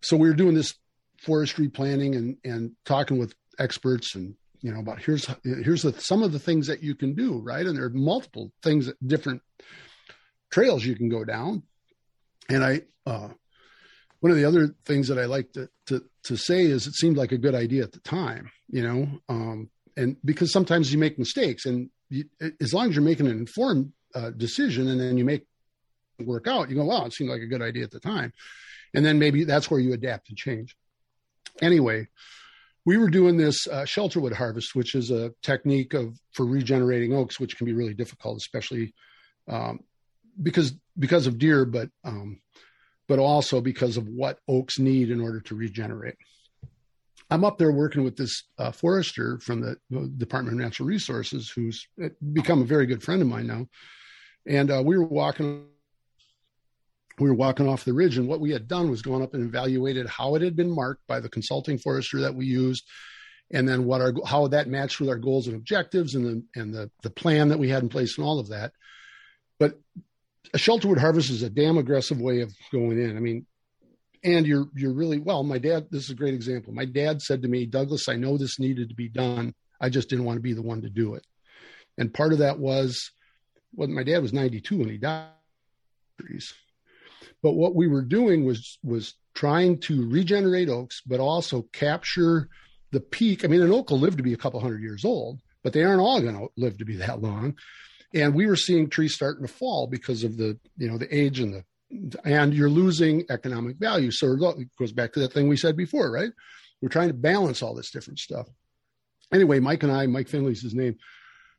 so we were doing this forestry planning and and talking with experts and you know about here's here's the, some of the things that you can do right? And there are multiple things different trails you can go down. And i uh one of the other things that i like to to to say is it seemed like a good idea at the time you know um and because sometimes you make mistakes and you, as long as you're making an informed uh, decision and then you make work out you go wow it seemed like a good idea at the time. And then maybe that's where you adapt and change. Anyway we were doing this uh, shelterwood harvest which is a technique of for regenerating oaks which can be really difficult especially um, because because of deer but um, but also because of what oaks need in order to regenerate. I'm up there working with this uh, forester from the department of natural resources who's become a very good friend of mine now. And uh, we were walking we were walking off the ridge and what we had done was gone up and evaluated how it had been marked by the consulting forester that we used and then what our how that matched with our goals and objectives and the and the the plan that we had in place and all of that. But a shelterwood harvest is a damn aggressive way of going in. I mean and you're you're really well my dad this is a great example. My dad said to me douglas i know this needed to be done. I just didn't want to be the one to do it. And part of that was well my dad was 92 when he died but what we were doing was was trying to regenerate oaks but also capture the peak. I mean an oak will live to be a couple hundred years old but they aren't all going to live to be that long. And we were seeing trees starting to fall because of the you know the age and the and you're losing economic value. So it goes back to that thing we said before right? We're trying to balance all this different stuff. Anyway mike and i mike finley's his name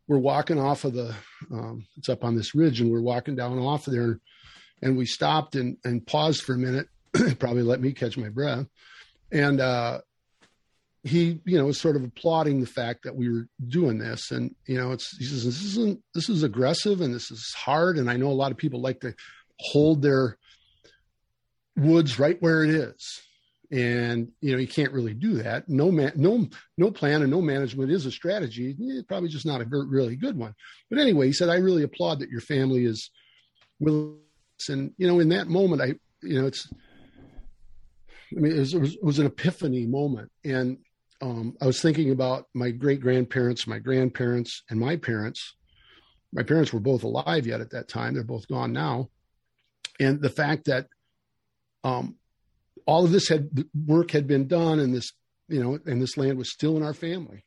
we're walking off of the um, it's up on this ridge and we're walking down off of there and we stopped and, and paused for a minute probably let me catch my breath. And uh, he you know was sort of applauding the fact that we were doing this. And you know it's he says this isn't this is aggressive and this is hard. And i know a lot of people like to hold their woods right where it is. And you know you can't really do that. No man no no plan and no management is a strategy. It's probably just not a really good one. But anyway he said i really applaud that your family is willing and you know in that moment i you know it's i mean it was, it was, an epiphany moment. And um, i was thinking about my great grandparents my grandparents and my parents. My parents were both alive yet at that time. They're both gone now. And the fact that um, all of this had work had been done and this you know and this land was still in our family.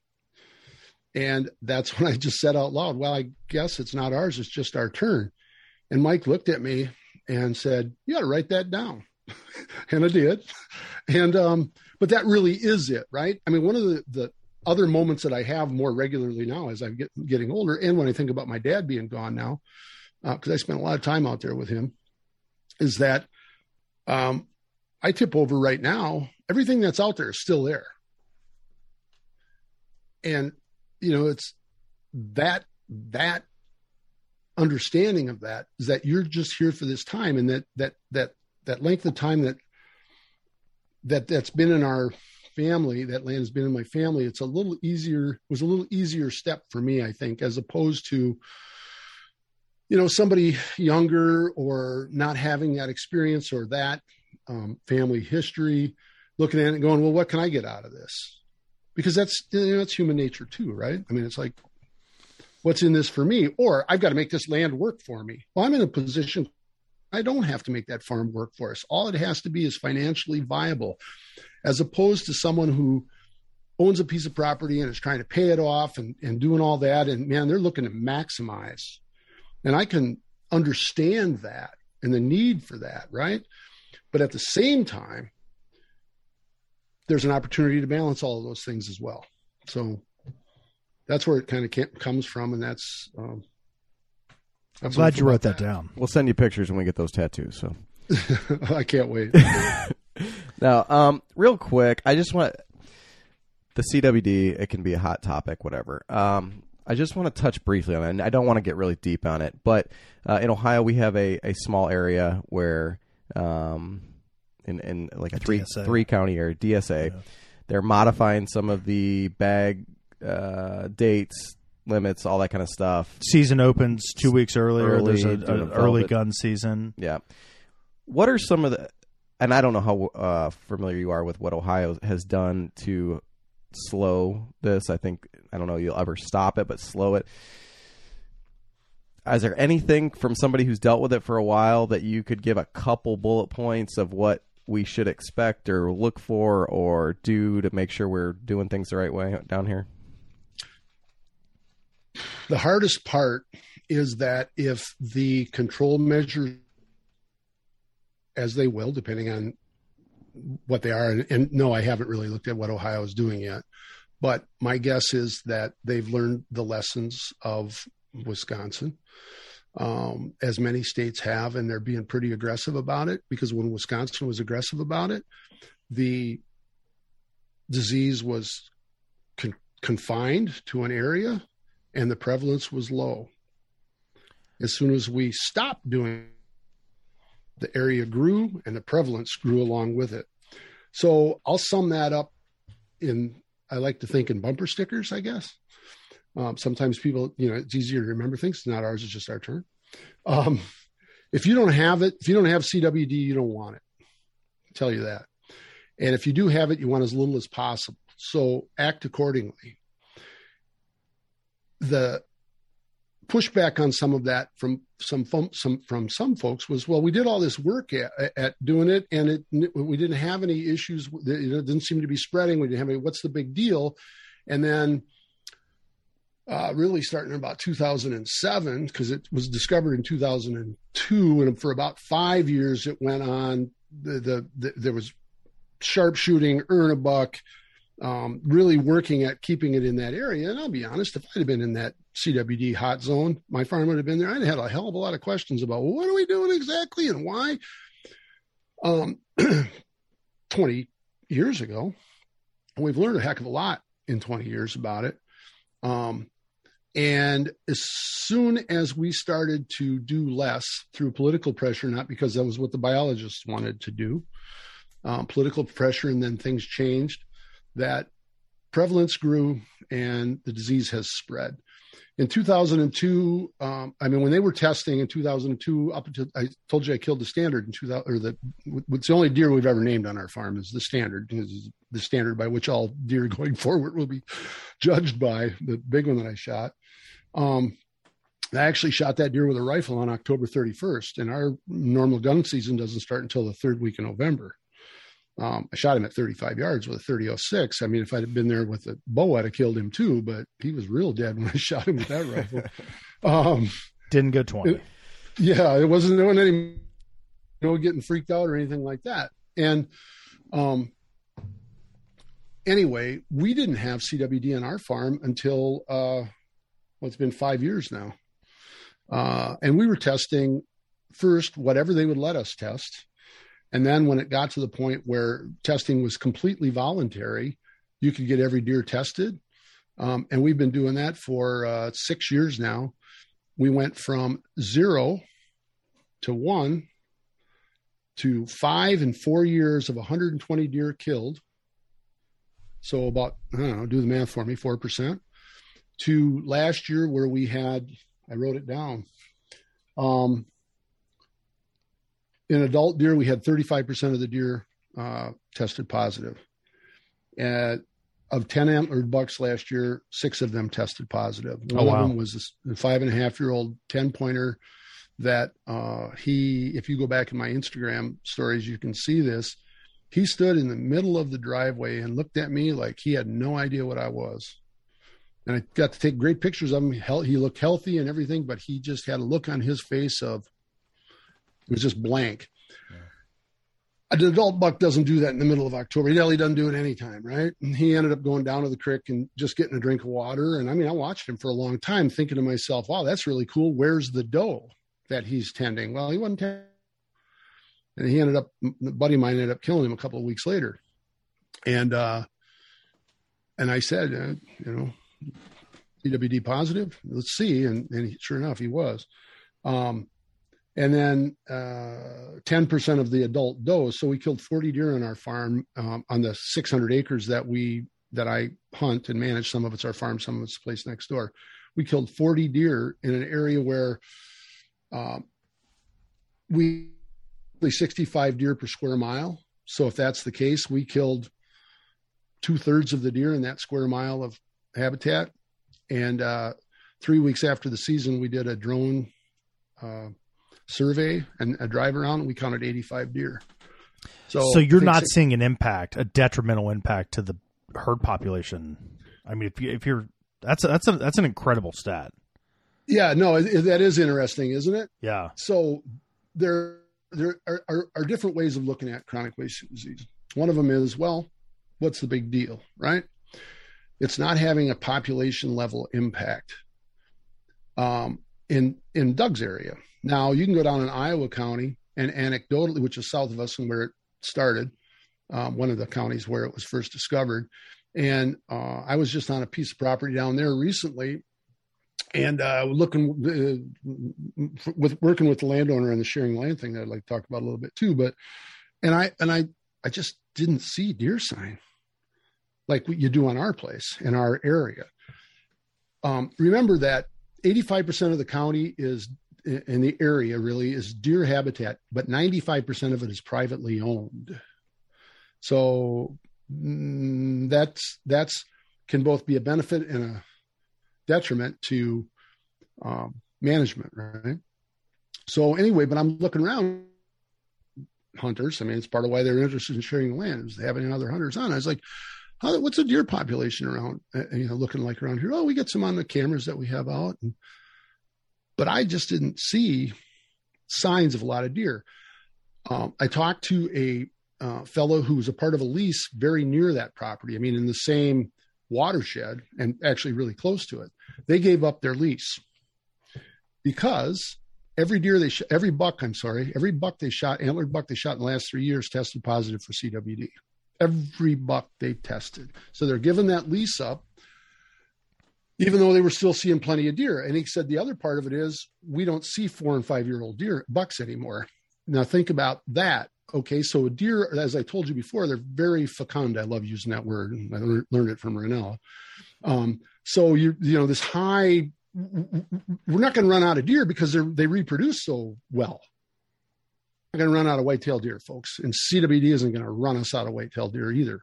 And that's when i just said out loud well i guess it's not ours. It's just our turn. And mike looked at me and said you got to write that down. And i did. And um but that really is it right? I mean one of the the other moments that i have more regularly now as i'm get, getting older and when i think about my dad being gone now because uh, i spent a lot of time out there with him is that um I tip over right now, everything that's out there is still there. And, you know, it's that, that understanding of that is that you're just here for this time and that, that, that, that length of time that, that that's been in our family, that land has been in my family. It's a little easier, was a little easier step for me, I think, as opposed to, you know, somebody younger or not having that experience or that um, family history, looking at it and going, well, what can I get out of this? Because that's you know, that's human nature too, right? I mean, it's like, what's in this for me? Or I've got to make this land work for me. Well, I'm in a position I don't have to make that farm work for us. All it has to be is financially viable, as opposed to someone who owns a piece of property and is trying to pay it off and, and doing all that. And man, they're looking to maximize. And I can understand that and the need for that, right? But at the same time, there's an opportunity to balance all of those things as well. So that's where it kind of comes from, and that's um, I'm glad you wrote that, that down. We'll send you pictures when we get those tattoos. So I can't wait. now, um, real quick, I just want the CWD. It can be a hot topic, whatever. Um, I just want to touch briefly on it, and I don't want to get really deep on it. But uh, in Ohio, we have a, a small area where, um, in in like a, a three DSA. three county area, DSA, yeah. they're modifying some of the bag uh, dates, limits, all that kind of stuff. Season opens two weeks earlier. Early, There's an early gun season. Yeah. What are some of the? And I don't know how uh, familiar you are with what Ohio has done to slow this. I think I don't know you'll ever stop it, but slow it. Is there anything from somebody who's dealt with it for a while that you could give a couple bullet points of what we should expect or look for or do to make sure we're doing things the right way down here? The hardest part is that if the control measures, as they will, depending on what they are. And, and, no, I haven't really looked at what Ohio is doing yet. But my guess is that they've learned the lessons of Wisconsin, um, as many states have, and they're being pretty aggressive about it because when Wisconsin was aggressive about it, the disease was con- confined to an area and the prevalence was low. As soon as we stopped doing the area grew and the prevalence grew along with it. So I'll sum that up in, I like to think in bumper stickers, I guess. Um, sometimes people, you know, it's easier to remember things. It's not ours, it's just our turn. Um, if you don't have it, if you don't have CWD, you don't want it. I'll tell you that. And if you do have it, you want as little as possible. So act accordingly. The pushback on some of that from some some from some folks was, well, we did all this work at, at doing it, and it we didn't have any issues. It didn't seem to be spreading. We didn't have any. What's the big deal? And then, uh, really starting in about 2007, because it was discovered in 2002, and for about five years it went on. The, the, the there was sharpshooting, earn a buck, um, really working at keeping it in that area. And I'll be honest, if I'd have been in that CWD hot zone, my farm would have been there. I'd have had a hell of a lot of questions about well, what are we doing exactly and why. Um, 20 years ago, we've learned a heck of a lot in 20 years about it. Um, and as soon as we started to do less through political pressure, not because that was what the biologists wanted to do, um, political pressure, and then things changed, that prevalence grew and the disease has spread. In 2002 um, i mean when they were testing in 2002 up until i told you i killed the standard in 2000 or the what's the only deer we've ever named on our farm is the standard is the standard by which all deer going forward will be judged by the big one that i shot. Um, i actually shot that deer with a rifle on october 31st and our normal gun season doesn't start until the third week in november um, I shot him at 35 yards with a 3006. I mean, if I'd have been there with a bow, I'd have killed him too. But he was real dead when I shot him with that rifle. Um, Didn't go 20. It, yeah, it wasn't doing any, you know, getting freaked out or anything like that. And um, anyway, we didn't have CWD on our farm until uh, well, been five years now. Uh, and we were testing first whatever they would let us test and then when it got to the point where testing was completely voluntary, you could get every deer tested. Um, and we've been doing that for uh, six years now. We went from zero to one to five and four years of 120 deer killed. So about, I don't know, do the math for me, 4%. To last year where we had, I wrote it down, um, in adult deer, we had 35% of the deer uh, tested positive. And of 10 antlered bucks last year, six of them tested positive. One oh, wow. of them was a five and a half year old 10 pointer that uh, he, if you go back in my Instagram stories, you can see this. He stood in the middle of the driveway and looked at me like he had no idea what I was. And I got to take great pictures of him. He looked healthy and everything, but he just had a look on his face of, it was just blank. Yeah. an adult buck doesn't do that in the middle of October. He really doesn't do it anytime, right? And he ended up going down to the creek and just getting a drink of water. And I mean, I watched him for a long time, thinking to myself, "Wow, that's really cool. Where's the doe that he's tending?" Well, he wasn't tending, and he ended up. A buddy of mine ended up killing him a couple of weeks later, and uh, and I said, uh, you know, CWD positive. Let's see, and and he, sure enough, he was. Um, and then uh, 10% of the adult does. So we killed 40 deer on our farm um, on the 600 acres that we that I hunt and manage. Some of it's our farm, some of it's the place next door. We killed 40 deer in an area where um, we 65 deer per square mile. So if that's the case, we killed two thirds of the deer in that square mile of habitat. And uh, three weeks after the season, we did a drone uh, survey and a drive around, we counted 85 deer. So, so you're not seeing an impact, a detrimental impact to the herd population. I mean, if you if you're that's a, that's a that's an incredible stat. Yeah, no, it, that is interesting, isn't it? Yeah. So there there are, are, are different ways of looking at chronic wasting disease. One of them is, well, what's the big deal, right? It's not having a population level impact. Um, in in Doug's area, now you can go down in Iowa County and anecdotally, which is south of us and where it started, um, one of the counties where it was first discovered. And uh, I was just on a piece of property down there recently, and uh, looking uh, with working with the landowner and the sharing land thing that I'd like to talk about a little bit too. But and I and I I just didn't see deer sign like what you do on our place in our area. Um, remember that 85% of the county is in the area really is deer habitat, but 95% of it is privately owned. So mm, that's that's can both be a benefit and a detriment to um, management, right? So anyway, but I'm looking around hunters. I mean, it's part of why they're interested in sharing land is having other hunters on. I was like, what's the deer population around, uh, you know, looking like around here? Oh, we get some on the cameras that we have out. And but I just didn't see signs of a lot of deer. Um, I talked to a uh, fellow who was a part of a lease very near that property. I mean, in the same watershed and actually really close to it. They gave up their lease because every deer they sh- every buck, I'm sorry, every buck they shot, antlered buck they shot in the last three years tested positive for CWD. Every buck they tested. So they're giving that lease up even though they were still seeing plenty of deer. And he said the other part of it is we don't see four and five year old deer bucks anymore. Now think about that. Okay, so a deer, as I told you before, they're very fecund. I love using that word. I learned it from Rinella. Um, so you you know this high, we're not going to run out of deer because they they reproduce so well. We're going to run out of white-tailed deer, folks, and CWD isn't going to run us out of white-tailed deer either.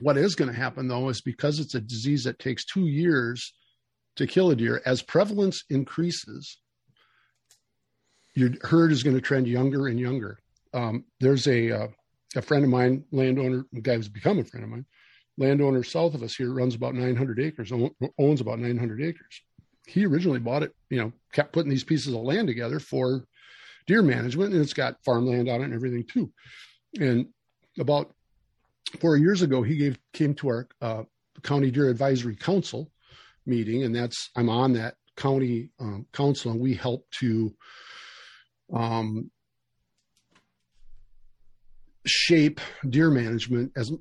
What is going to happen though is because it's a disease that takes two years to kill a deer, as prevalence increases, your herd is going to trend younger and younger. Um, there's a uh, a friend of mine, landowner, guy who's become a friend of mine, landowner south of us here runs about 900 acres, owns about 900 acres. He originally bought it, you know, kept putting these pieces of land together for deer management, and it's got farmland on it and everything too. And about four years ago, he gave came to our uh, county deer advisory council meeting, and that's I'm on that county um, council, and we help to um, shape deer management as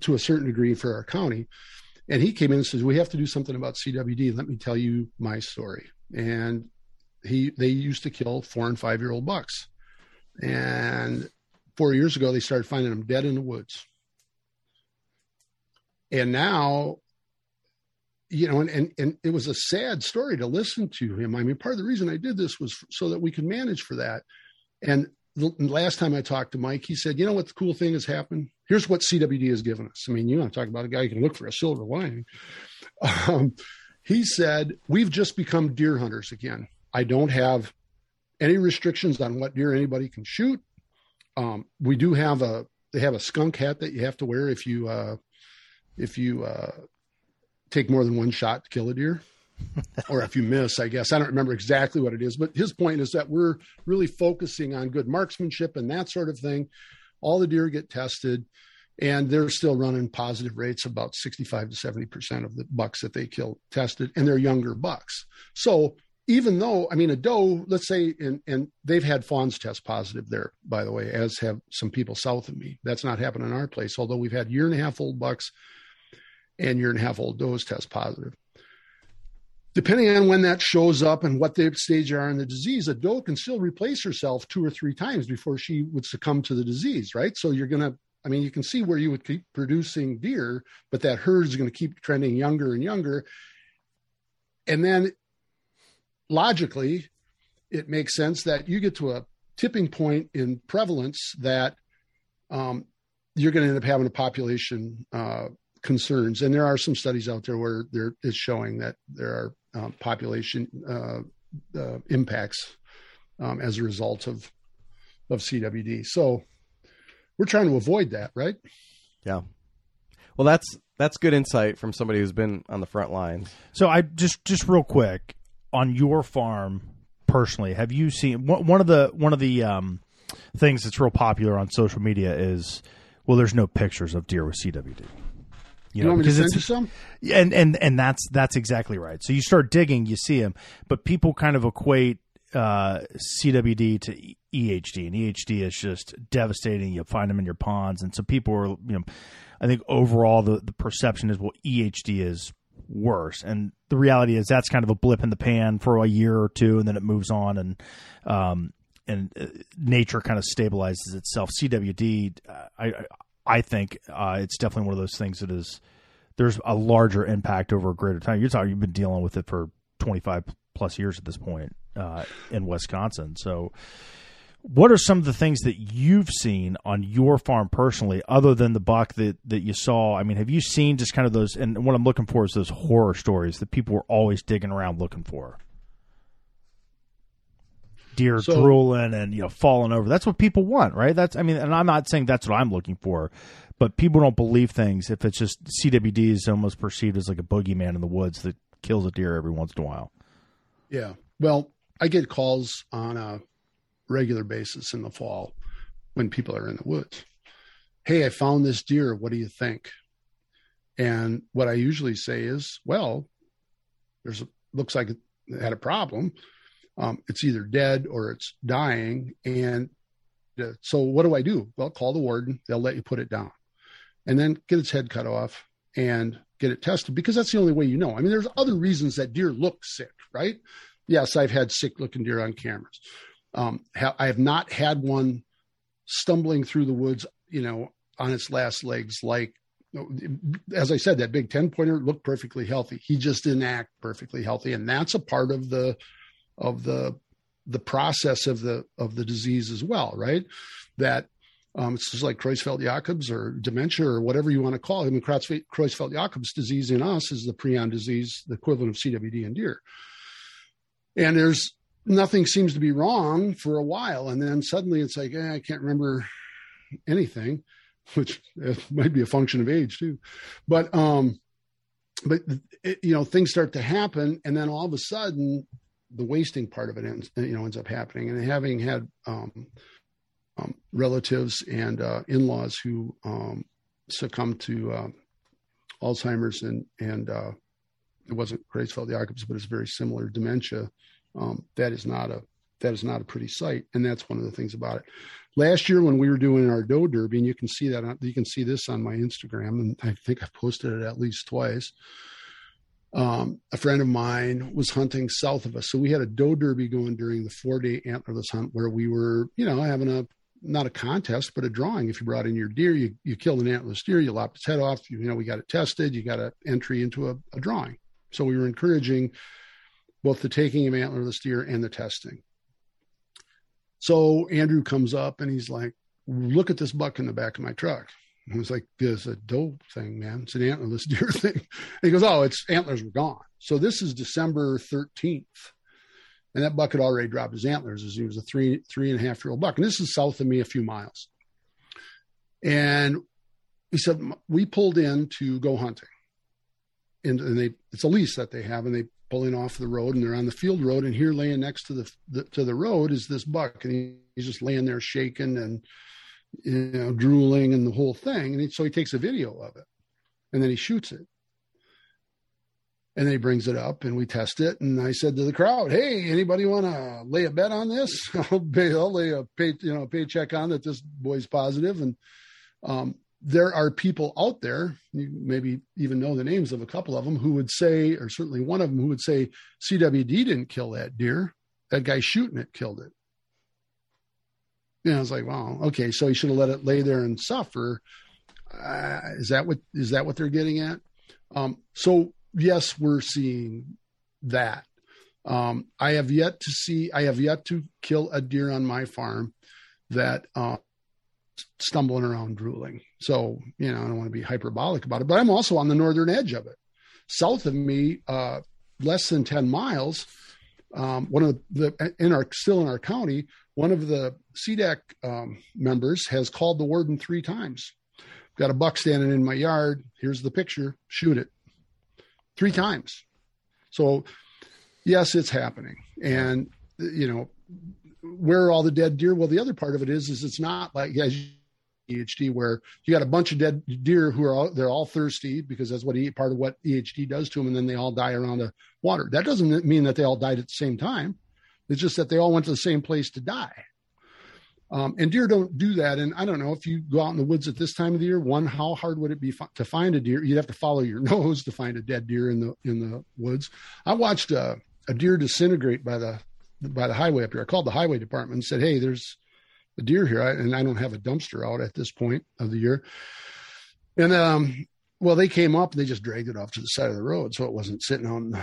to a certain degree for our county. And he came in and says, "We have to do something about CWD. Let me tell you my story." And he they used to kill four and five year old bucks, and four years ago they started finding them dead in the woods and now you know and, and and it was a sad story to listen to him. I mean part of the reason i did this was so that we could manage for that. And the last time i talked to mike he said you know what the cool thing has happened? Here's what cwd has given us. I mean you want to talk about a guy who can look for a silver lining. Um, he said we've just become deer hunters again. I don't have any restrictions on what deer anybody can shoot. Um, we do have a they have a skunk hat that you have to wear if you uh, if you uh, take more than one shot to kill a deer. or if you miss, I guess. I don't remember exactly what it is, but his point is that we're really focusing on good marksmanship and that sort of thing. all the deer get tested and they're still running positive rates about 65 to 70% of the bucks that they kill tested and they're younger bucks so even though i mean a doe let's say and, and they've had fawns test positive there by the way as have some people south of me that's not happening in our place although we've had year and a half old bucks and year and a half old does test positive depending on when that shows up and what the stage are in the disease, a doe can still replace herself two or three times before she would succumb to the disease, right? So you're going to, I mean, you can see where you would keep producing deer, but that herd is going to keep trending younger and younger. And then logically, it makes sense that you get to a tipping point in prevalence that um, you're going to end up having a population uh, concerns. And there are some studies out there where there is showing that there are uh, population uh, uh, impacts um, as a result of of CWD. So we're trying to avoid that, right? Yeah. Well, that's that's good insight from somebody who's been on the front lines. So I just just real quick on your farm personally, have you seen one of the one of the um, things that's real popular on social media is well, there's no pictures of deer with CWD. You, you know, because it's some? and and and that's that's exactly right. So you start digging, you see them, but people kind of equate uh, CWD to EHD, and EHD is just devastating. You find them in your ponds, and so people are, you know, I think overall the the perception is well, EHD is worse, and the reality is that's kind of a blip in the pan for a year or two, and then it moves on, and um, and uh, nature kind of stabilizes itself. CWD, uh, I I think uh, it's definitely one of those things that is there's a larger impact over a greater time. You're talking you've been dealing with it for 25 plus years at this point uh, in Wisconsin. So, what are some of the things that you've seen on your farm personally, other than the buck that that you saw? I mean, have you seen just kind of those? And what I'm looking for is those horror stories that people were always digging around looking for deer so, drooling and you know falling over. That's what people want, right? That's I mean, and I'm not saying that's what I'm looking for, but people don't believe things if it's just CWD is almost perceived as like a boogeyman in the woods that kills a deer every once in a while. Yeah. Well, I get calls on a regular basis in the fall when people are in the woods. Hey, I found this deer. What do you think? And what I usually say is, well, there's a, looks like it had a problem um, it's either dead or it's dying. And uh, so what do I do? Well, call the warden. They'll let you put it down and then get its head cut off and get it tested because that's the only way you know. I mean, there's other reasons that deer look sick, right? Yes, I've had sick looking deer on cameras. Um, ha- I have not had one stumbling through the woods, you know, on its last legs like as I said, that big 10 pointer looked perfectly healthy. He just didn't act perfectly healthy. And that's a part of the of the the process of the of the disease as well, right? That um, it's just like Creutzfeldt-Jakobs or dementia or whatever you want to call it. I mean, Creutzfeldt-Jakobs disease in us is the prion disease, the equivalent of CWD in deer. And there's nothing seems to be wrong for a while, and then suddenly it's like eh, I can't remember anything, which might be a function of age too. But um, but it, you know things start to happen, and then all of a sudden the wasting part of it ends, you know, ends up happening. And having had um, um, relatives and uh, in-laws who um, succumbed to uh, Alzheimer's and and uh, it wasn't Creutzfeldt-Jakobs, but it's very similar dementia. Um, that is not a that is not a pretty sight, and that's one of the things about it. Last year, when we were doing our doe derby, and you can see that on, you can see this on my Instagram, and I think I've posted it at least twice um, a friend of mine was hunting south of us. So we had a doe derby going during the four day antlerless hunt where we were, you know, having a not a contest, but a drawing. If you brought in your deer, you, you killed an antlerless deer, you lopped its head off, you, you know, we got it tested, you got an entry into a, a drawing. So we were encouraging both the taking of antlerless deer and the testing. So Andrew comes up and he's like, look at this buck in the back of my truck. I was like, there's a doe thing, man. It's an antlerless deer thing. And he goes, oh, its antlers were gone. So this is December 13th. And that buck had already dropped his antlers as he was a three, three and a half year old buck. And this is south of me a few miles. And he said, we pulled in to go hunting. And, and they, it's a lease that they have, and they pull in off the road and they're on the field road. And here laying next to the, the to the road is this buck. And he, he's just laying there shaking and, you know, drooling and the whole thing. And he, so he takes a video of it and then he shoots it. And then he brings it up and we test it. And I said to the crowd, Hey, anybody want to lay a bet on this? I'll, pay, I'll lay a pay, you know, paycheck on that this boy's positive. And, um, there are people out there, you maybe even know the names of a couple of them, who would say, or certainly one of them who would say, CWD didn't kill that deer. That guy shooting it killed it. Know, I was like, wow, okay, so he should have let it lay there and suffer. Uh, is that what is that what they're getting at? Um, so yes, we're seeing that. Um, I have yet to see. I have yet to kill a deer on my farm that uh, stumbling around drooling. So, you know, I don't want to be hyperbolic about it, but I'm also on the northern edge of it. South of me, uh, less than 10 miles, um, one of the, in our, still in our county, one of the CDAC um, members has called the warden three times. Got a buck standing in my yard. Here's the picture. Shoot it. Three times. So, yes, it's happening. And, you know, where are all the dead deer? Well, the other part of it is, is it's not like as EHD where you got a bunch of dead deer who are all, they're all thirsty because that's what part of what EHD does to them, and then they all die around the water. That doesn't mean that they all died at the same time. It's just that they all went to the same place to die. Um, and deer don't do that. And I don't know if you go out in the woods at this time of the year. One, how hard would it be to find a deer? You'd have to follow your nose to find a dead deer in the in the woods. I watched a, a deer disintegrate by the by the highway up here. I called the highway department and said, "Hey, there's a deer here, and I don't have a dumpster out at this point of the year." And um, well, they came up and they just dragged it off to the side of the road, so it wasn't sitting on.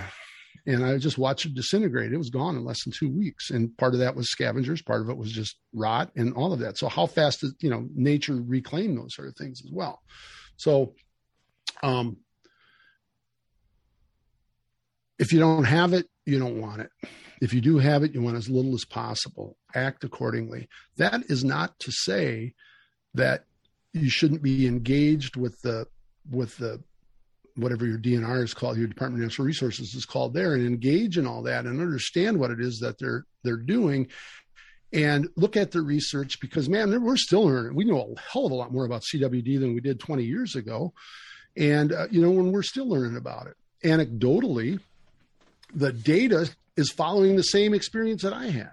And I just watched it disintegrate. It was gone in less than two weeks, and part of that was scavengers, part of it was just rot, and all of that. So how fast does you know nature reclaim those sort of things as well? So, um, if you don't have it, you don't want it. If you do have it, you want as little as possible. Act accordingly. That is not to say that you shouldn't be engaged with the with the whatever your DNR is called, your Department of Natural Resources is called there, and engage in all that and understand what it is that they're they're doing, and look at the research because man, we're still learning. We know a hell of a lot more about CWD than we did 20 years ago, and uh, you know when we're still learning about it. Anecdotally, the data is following the same experience that I had.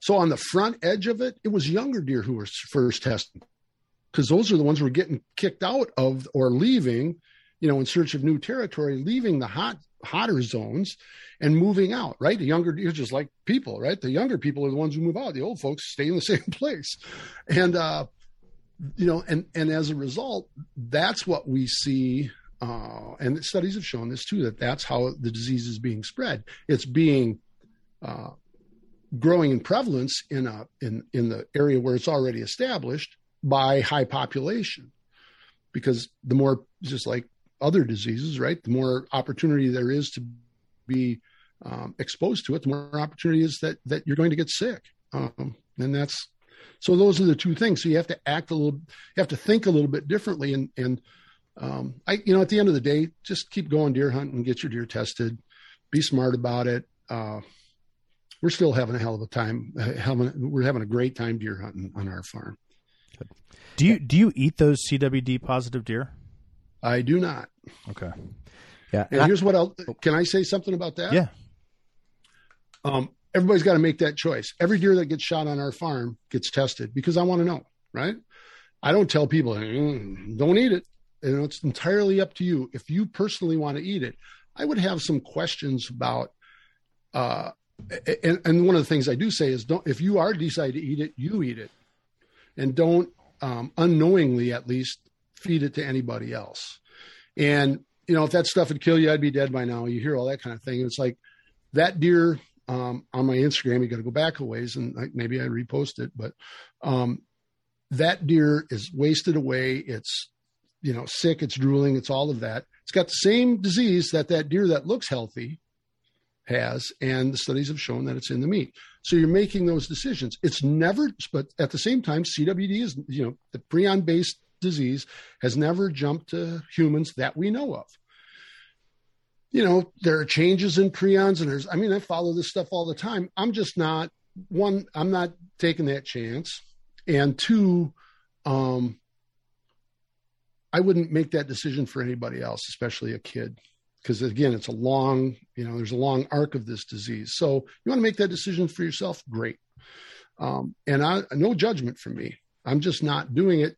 So on the front edge of it, it was younger deer who were first tested because those are the ones who were getting kicked out of or leaving, you know, in search of new territory, leaving the hot hotter zones and moving out, right? The younger you're just like people, right? The younger people are the ones who move out. The old folks stay in the same place. And, uh, you know, and, and as a result, that's what we see uh, and studies have shown this too that that's how the disease is being spread. It's being uh, growing in prevalence in a in in the area where it's already established by high population, because the more just like other diseases, right? The more opportunity there is to be um, exposed to it, the more opportunity is that that you're going to get sick, um, and that's so. Those are the two things. So you have to act a little, you have to think a little bit differently, and and um, I, you know, at the end of the day, just keep going deer hunting, get your deer tested, be smart about it. Uh, we're still having a hell of a time. Having, we're having a great time deer hunting on our farm. Do you do you eat those CWD positive deer? I do not. Okay. Yeah. And, and here's what I'll. Can I say something about that? Yeah. Um, everybody's got to make that choice. Every deer that gets shot on our farm gets tested because I want to know. Right. I don't tell people mm, don't eat it you know, it's entirely up to you. If you personally want to eat it, I would have some questions about. Uh, and, and one of the things I do say is, don't if you are decide to eat it, you eat it, and don't um, unknowingly at least feed it to anybody else. And you know, if that stuff would kill you, I'd be dead by now. You hear all that kind of thing. And It's like that deer um, on my Instagram. You got to go back a ways, and like, maybe I repost it, but um, that deer is wasted away. It's you know, sick, it's drooling, it's all of that. It's got the same disease that that deer that looks healthy has, and the studies have shown that it's in the meat. So you're making those decisions. It's never, but at the same time, CWD is, you know, the prion based disease has never jumped to humans that we know of. You know, there are changes in prions, and there's, I mean, I follow this stuff all the time. I'm just not, one, I'm not taking that chance. And two, um, I wouldn't make that decision for anybody else, especially a kid, because again, it's a long, you know, there's a long arc of this disease. So you want to make that decision for yourself, great. Um, and I, no judgment from me. I'm just not doing it.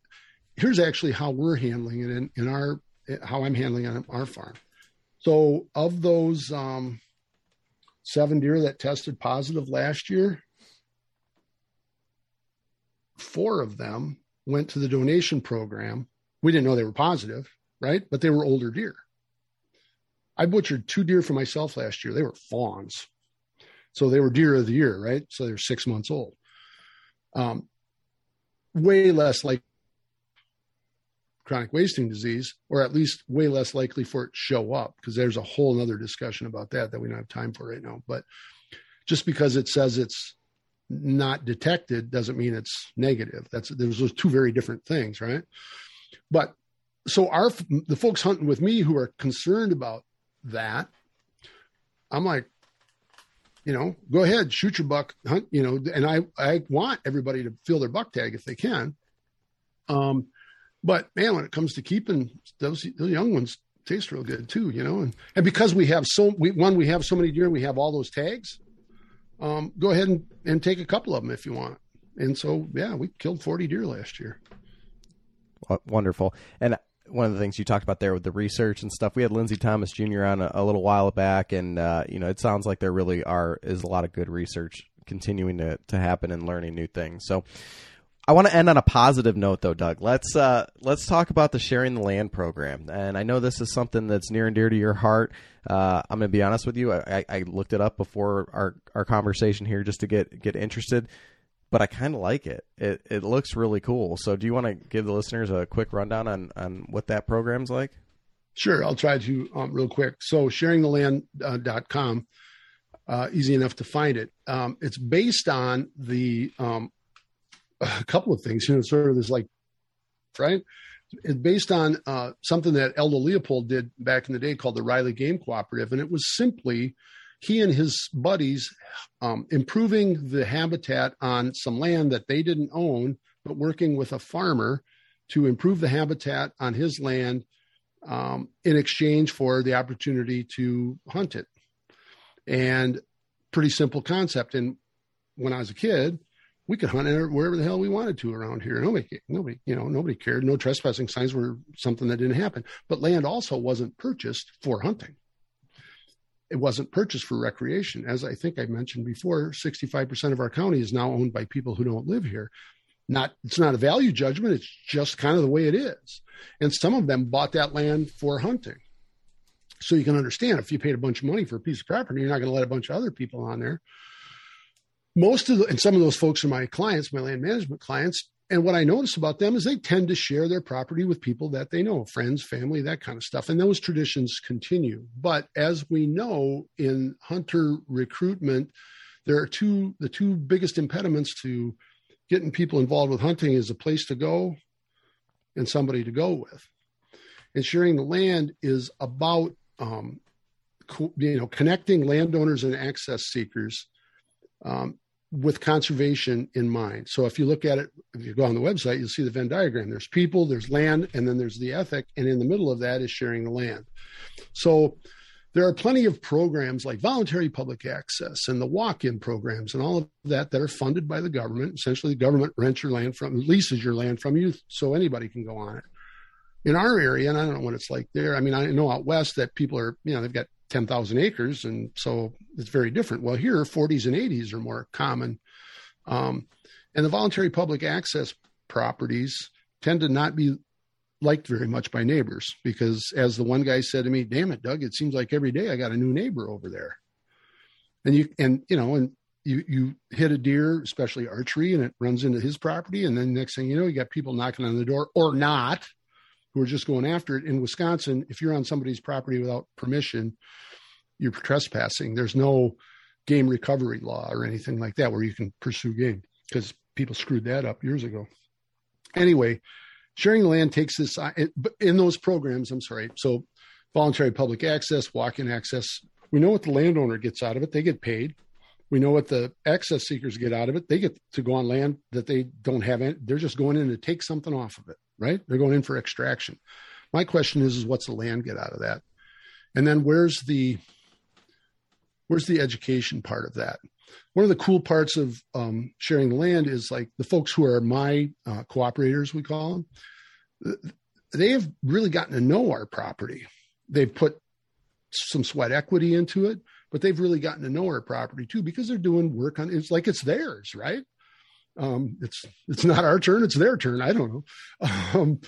Here's actually how we're handling it in, in our, how I'm handling it on our farm. So of those um, seven deer that tested positive last year, four of them went to the donation program. We didn't know they were positive, right? But they were older deer. I butchered two deer for myself last year. They were fawns. So they were deer of the year, right? So they're six months old. Um, way less like chronic wasting disease, or at least way less likely for it to show up, because there's a whole other discussion about that that we don't have time for right now. But just because it says it's not detected doesn't mean it's negative. That's there's those two very different things, right? But so our the folks hunting with me who are concerned about that, I'm like, you know, go ahead, shoot your buck, hunt, you know, and I I want everybody to fill their buck tag if they can. Um, but man, when it comes to keeping those those young ones taste real good too, you know, and and because we have so we one we have so many deer, we have all those tags um, go ahead and, and take a couple of them if you want. And so, yeah, we killed 40 deer last year. Wonderful. And one of the things you talked about there with the research and stuff, we had Lindsay Thomas Jr. on a, a little while back, and uh, you know, it sounds like there really are is a lot of good research continuing to to happen and learning new things. So, I want to end on a positive note, though, Doug. Let's uh, let's talk about the sharing the land program, and I know this is something that's near and dear to your heart. Uh, I'm going to be honest with you. I, I, looked it up before our, our conversation here just to get get interested, but I kind of like it. It it looks really cool. So, do you want to give the listeners a quick rundown on on what that program's like? Sure, I'll try to um, real quick. So, sharingtheland.com, uh, easy enough to find it. Um, it's based on the um, a couple of things. You know, sort of this like, right? Based on uh, something that Aldo Leopold did back in the day called the Riley Game Cooperative, and it was simply he and his buddies um, improving the habitat on some land that they didn't own, but working with a farmer to improve the habitat on his land um, in exchange for the opportunity to hunt it. And pretty simple concept. And when I was a kid, we could hunt wherever the hell we wanted to around here. Nobody, nobody, you know, nobody cared. No trespassing signs were something that didn't happen. But land also wasn't purchased for hunting. It wasn't purchased for recreation. As I think I mentioned before, 65% of our county is now owned by people who don't live here. Not, it's not a value judgment. It's just kind of the way it is. And some of them bought that land for hunting. So you can understand if you paid a bunch of money for a piece of property, you're not going to let a bunch of other people on there most of the, and some of those folks are my clients, my land management clients. And what I notice about them is they tend to share their property with people that they know, friends, family, that kind of stuff. And those traditions continue. But as we know in hunter recruitment, there are two, the two biggest impediments to getting people involved with hunting is a place to go and somebody to go with. And sharing the land is about, um, you know, connecting landowners and access seekers um, with conservation in mind. So if you look at it, if you go on the website, you'll see the Venn diagram. There's people, there's land, and then there's the ethic, and in the middle of that is sharing the land. So there are plenty of programs like voluntary public access and the walk-in programs and all of that that are funded by the government. Essentially, the government rents your land from leases your land from you, so anybody can go on it. In our area, and I don't know what it's like there. I mean, I know out west that people are, you know, they've got 10,000 acres. And so it's very different. Well, here, 40s and 80s are more common. Um, and the voluntary public access properties tend to not be liked very much by neighbors because, as the one guy said to me, damn it, Doug, it seems like every day I got a new neighbor over there. And you, and, you know, and you, you hit a deer, especially archery, and it runs into his property. And then next thing you know, you got people knocking on the door or not who are just going after it. In Wisconsin, if you're on somebody's property without permission, you're trespassing. There's no game recovery law or anything like that where you can pursue game because people screwed that up years ago. Anyway, sharing the land takes this uh, in those programs. I'm sorry. So voluntary public access, walk-in access. We know what the landowner gets out of it. They get paid. We know what the access seekers get out of it. They get to go on land that they don't have. Any, they're just going in to take something off of it, right? They're going in for extraction. My question is, is what's the land get out of that? And then where's the where's the education part of that? One of the cool parts of um, sharing the land is like the folks who are my uh, cooperators, we call them. They have really gotten to know our property. They've put some sweat equity into it, but they've really gotten to know our property too because they're doing work on it's like it's theirs, right? Um, it's it's not our turn, it's their turn. I don't know. Um,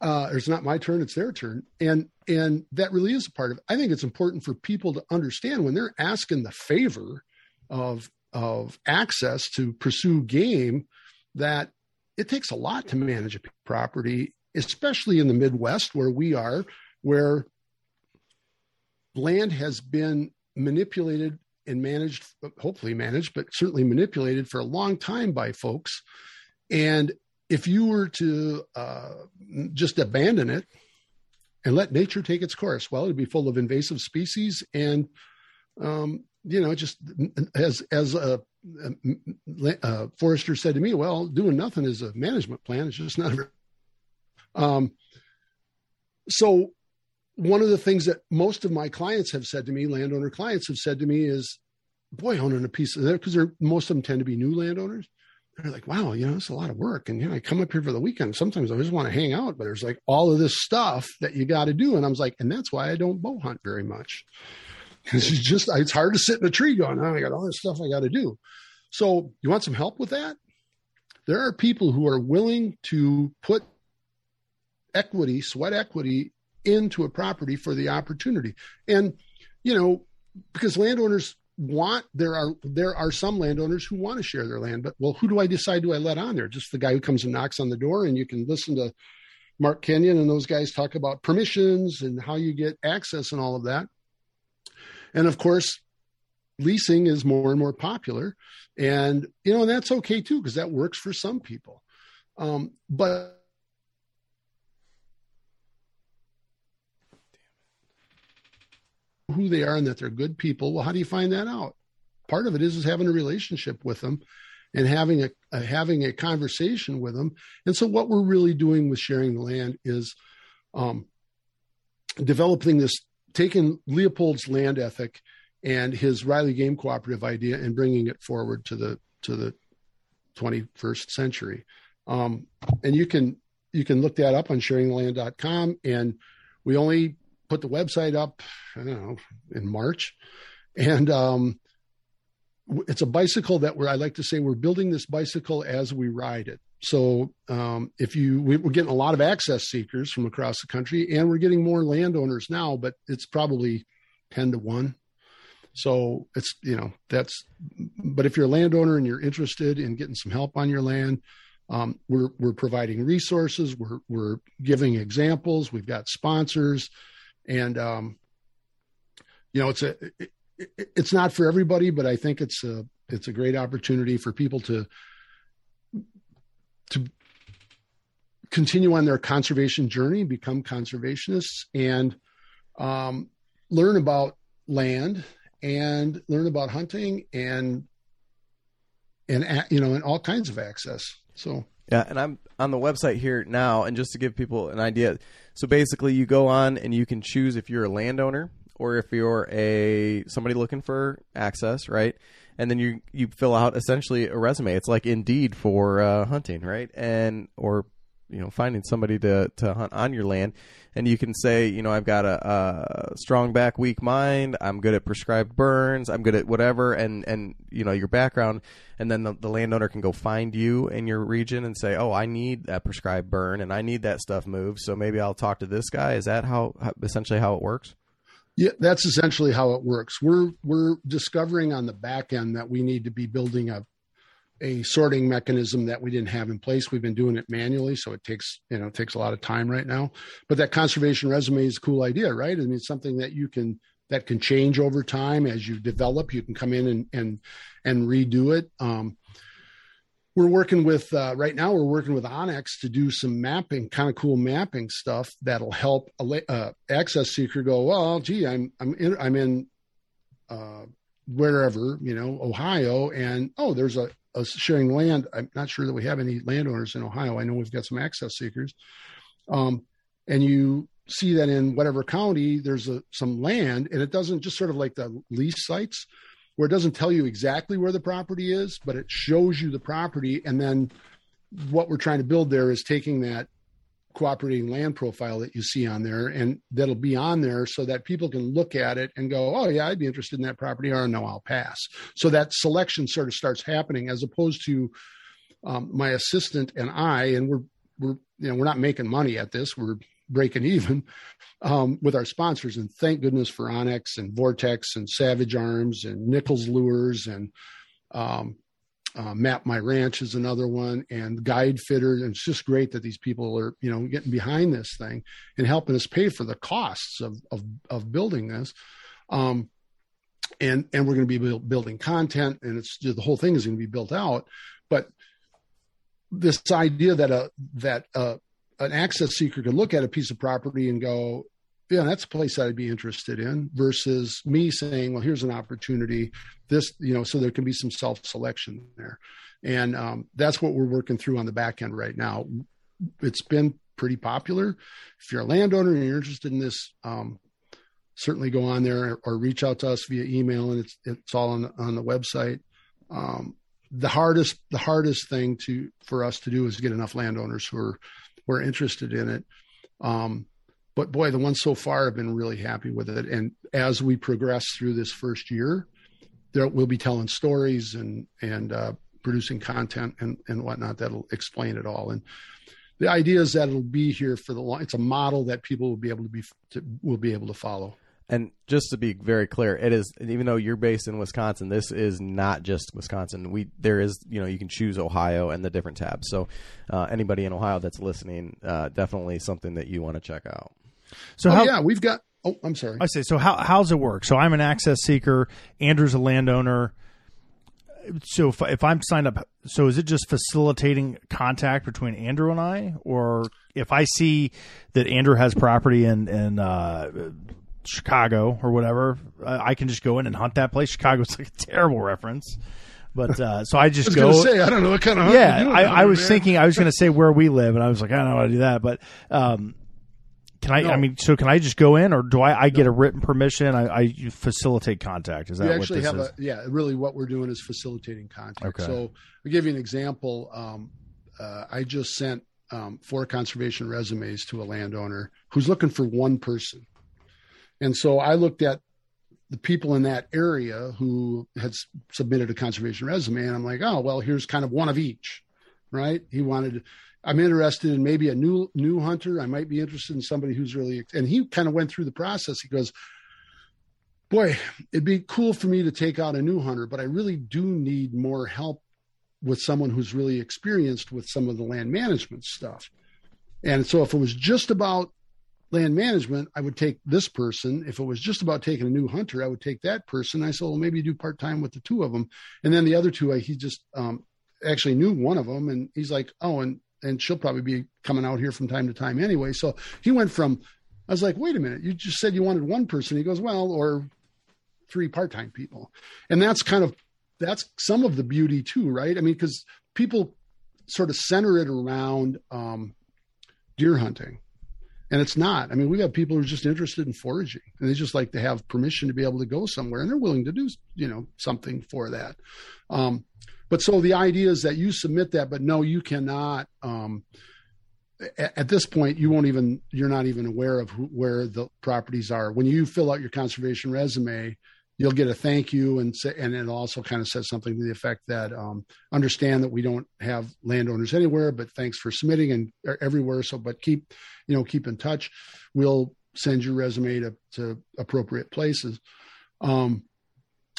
uh, it's not my turn, it's their turn. And and that really is a part of it. I think it's important for people to understand when they're asking the favor of of access to pursue game that it takes a lot to manage a property, especially in the Midwest where we are, where land has been manipulated and managed, hopefully managed, but certainly manipulated for a long time by folks. And if you were to uh, just abandon it and let nature take its course, well, it'd be full of invasive species and, um, you know, just as as a, a, a, forester said to me, well, doing nothing is a management plan. It's just not. Um, so one of the things that most of my clients have said to me, landowner clients have said to me is, boy, owning a piece of there, because they're most of them tend to be new landowners. They're like, wow, you know, it's a lot of work. And, you know, I come up here for the weekend. Sometimes I just want to hang out, but there's like all of this stuff that you got to do. And I'm like, and that's why I don't bow hunt very much. It's just, it's hard to sit in a tree going, oh, I got all this stuff I got to do. So you want some help with that? There are people who are willing to put equity, sweat equity into a property for the opportunity. And, you know, because landowners want there are there are some landowners who want to share their land, but well, who do I decide do I let on there? Just the guy who comes and knocks on the door, and you can listen to Mark Kenyon and those guys talk about permissions and how you get access and all of that. And of course, leasing is more and more popular, and you know and that's okay too because that works for some people. Um, but who they are and that they're good people. Well, how do you find that out? Part of it is, is having a relationship with them and having a, a, having a conversation with them. And so, what we're really doing with sharing the land is um, developing this, taking Leopold's land ethic and his Riley Game Cooperative idea and bringing it forward to the to the 21st century. Um, and you can you can look that up on sharingtheland.com. And we only put the website up, I don't know, in March. And um, it's a bicycle that we're, I like to say, we're building this bicycle as we ride it. So um, if you, we're getting a lot of access seekers from across the country and we're getting more landowners now, but it's probably 10 to 1. So it's, you know, that's, but if you're a landowner and you're interested in getting some help on your land, um, we're, we're providing resources. We're, we're giving examples. We've got sponsors and um, you know it's a it, it, it's not for everybody, but I think it's a it's a great opportunity for people to to continue on their conservation journey, become conservationists, and um, learn about land and learn about hunting and and you know and all kinds of access. So yeah, and I'm on the website here now, and just to give people an idea, so basically, you go on and you can choose if you're a landowner or if you're a somebody looking for access, right? And then you you fill out essentially a resume. It's like Indeed for uh, hunting, right? And or you know finding somebody to to hunt on your land. And you can say you know i've got a, a, strong back weak mind. I'm good at prescribed burns. I'm good at whatever. And and you know your background. And then the, the landowner can go find you in your region and say oh i need that prescribed burn and i need that stuff moved. So maybe i'll talk to this guy. Is that how, how essentially how it works? Yeah, that's essentially how it works. We're we're discovering on the back end that we need to be building a a sorting mechanism that we didn't have in place. We've been doing it manually, so it takes you know it takes a lot of time right now. But that conservation resume is a cool idea, right? I mean, it's something that you can that can change over time as you develop. You can come in and and and redo it. Um, we're working with uh, right now. We're working with onX to do some mapping, kind of cool mapping stuff that'll help a uh, access seeker go. Well, gee, I'm I'm in I'm in uh, wherever, you know, Ohio, and oh, there's a, a sharing land. I'm not sure that we have any landowners in Ohio. I know we've got some access seekers. Um, and you see that in whatever county there's a, some land, and it doesn't just sort of like the lease sites where it doesn't tell you exactly where the property is, but it shows you the property. And then what we're trying to build there is taking that cooperating land profile that you see on there and that'll be on there so that people can look at it and go oh yeah i'd be interested in that property or no i'll pass. So that selection sort of starts happening as opposed to um, my assistant and i and we're we're you know we're not making money at this we're breaking even um, with our sponsors. And thank goodness for onX and vortex and savage arms and nichols lures and um, uh, Map My Ranch is another one, and Guide Fitter. And it's just great that these people are, you know, getting behind this thing and helping us pay for the costs of of, of building this. Um, and and we're going to be build, building content, and it's the whole thing is going to be built out. But this idea that a that a, an access seeker can look at a piece of property and go, yeah, that's a place I'd be interested in versus me saying, well, here's an opportunity. This, you know, so there can be some self selection there. And um, that's what we're working through on the back end right now. It's been pretty popular. If you're a landowner and you're interested in this, um, certainly go on there or reach out to us via email and it's, it's all on the, on the website. Um, the hardest, the hardest thing to, for us to do is get enough landowners who are, who are interested in it. Um, but boy, the ones so far have been really happy with it. And as we progress through this first year, there we'll be telling stories and and uh, producing content and and whatnot that'll explain it all. And the idea is that it'll be here for the long. It's a model that people will be able to be to, will be able to follow. And just to be very clear, it is even though you're based in Wisconsin, this is not just Wisconsin. We there is you know you can choose Ohio and the different tabs. So uh, anybody in Ohio that's listening, uh, definitely something that you want to check out. So oh, how, yeah, we've got. Oh, I'm sorry. I say so. How how's it work? So I'm an access seeker. Andrew's a landowner. So if, if I'm signed up, so is it just facilitating contact between Andrew and I, or if I see that Andrew has property in in uh, Chicago or whatever, I can just go in and hunt that place. Chicago's like a terrible reference. But uh, so I just I go. Say, I don't know what kind of yeah. I, I was man. thinking I was going to say where we live, and I was like, I don't know how to do that. But um, can I? No. I mean, so can I just go in, or do I? I get a written permission. I, I facilitate contact. Is that we actually have is? a yeah? Really, what we're doing is facilitating contact. Okay. So I'll give you an example. Um, uh, I just sent um, four conservation resumes to a landowner who's looking for one person, and so I looked at the people in that area who had submitted a conservation resume, and I'm like, oh well, here's kind of one of each, right? He wanted I'm interested in maybe a new new hunter. I might be interested in somebody who's really and he kind of went through the process. He goes, "Boy, it'd be cool for me to take out a new hunter, but I really do need more help with someone who's really experienced with some of the land management stuff." And so if it was just about land management, I would take this person. If it was just about taking a new hunter, I would take that person. I said, well, maybe do part time with the two of them, and then the other two, I, he just um, actually knew one of them, and he's like, oh, and and she'll probably be coming out here from time to time anyway. So he went from, I was like, wait a minute, you just said you wanted one person. He goes, well, or three part time people. And that's kind of, that's some of the beauty too, right? I mean, because people sort of center it around um, deer hunting. And it's not. I mean, we have people who are just interested in foraging and they just like to have permission to be able to go somewhere and they're willing to do, you know, something for that. Um, but so the idea is that you submit that, but no, you cannot. Um, at, at this point, you won't even you're not even aware of who, where the properties are. When you fill out your conservation resume, you'll get a thank you and say, and it also kind of says something to the effect that um, understand that we don't have landowners anywhere, but thanks for submitting and er, everywhere. So, but keep, you know, keep in touch. We'll send your resume to, to appropriate places. Um,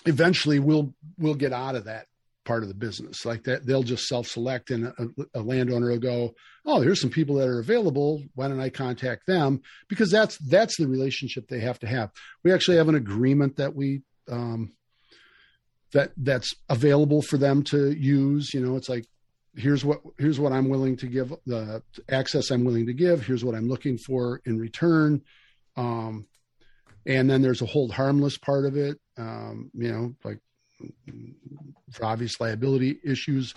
eventually, we'll we'll get out of that part of the business. Like that they'll just self-select and a, a, landowner will go oh here's some people that are available. Why don't i contact them? Because that's that's the relationship they have to have. We actually have an agreement that we um, that that's available for them to use. You know it's like here's what here's what i'm willing to give the access i'm willing to give. Here's what i'm looking for in return. Um, And then there's a hold harmless part of it, um, you know, like for obvious liability issues.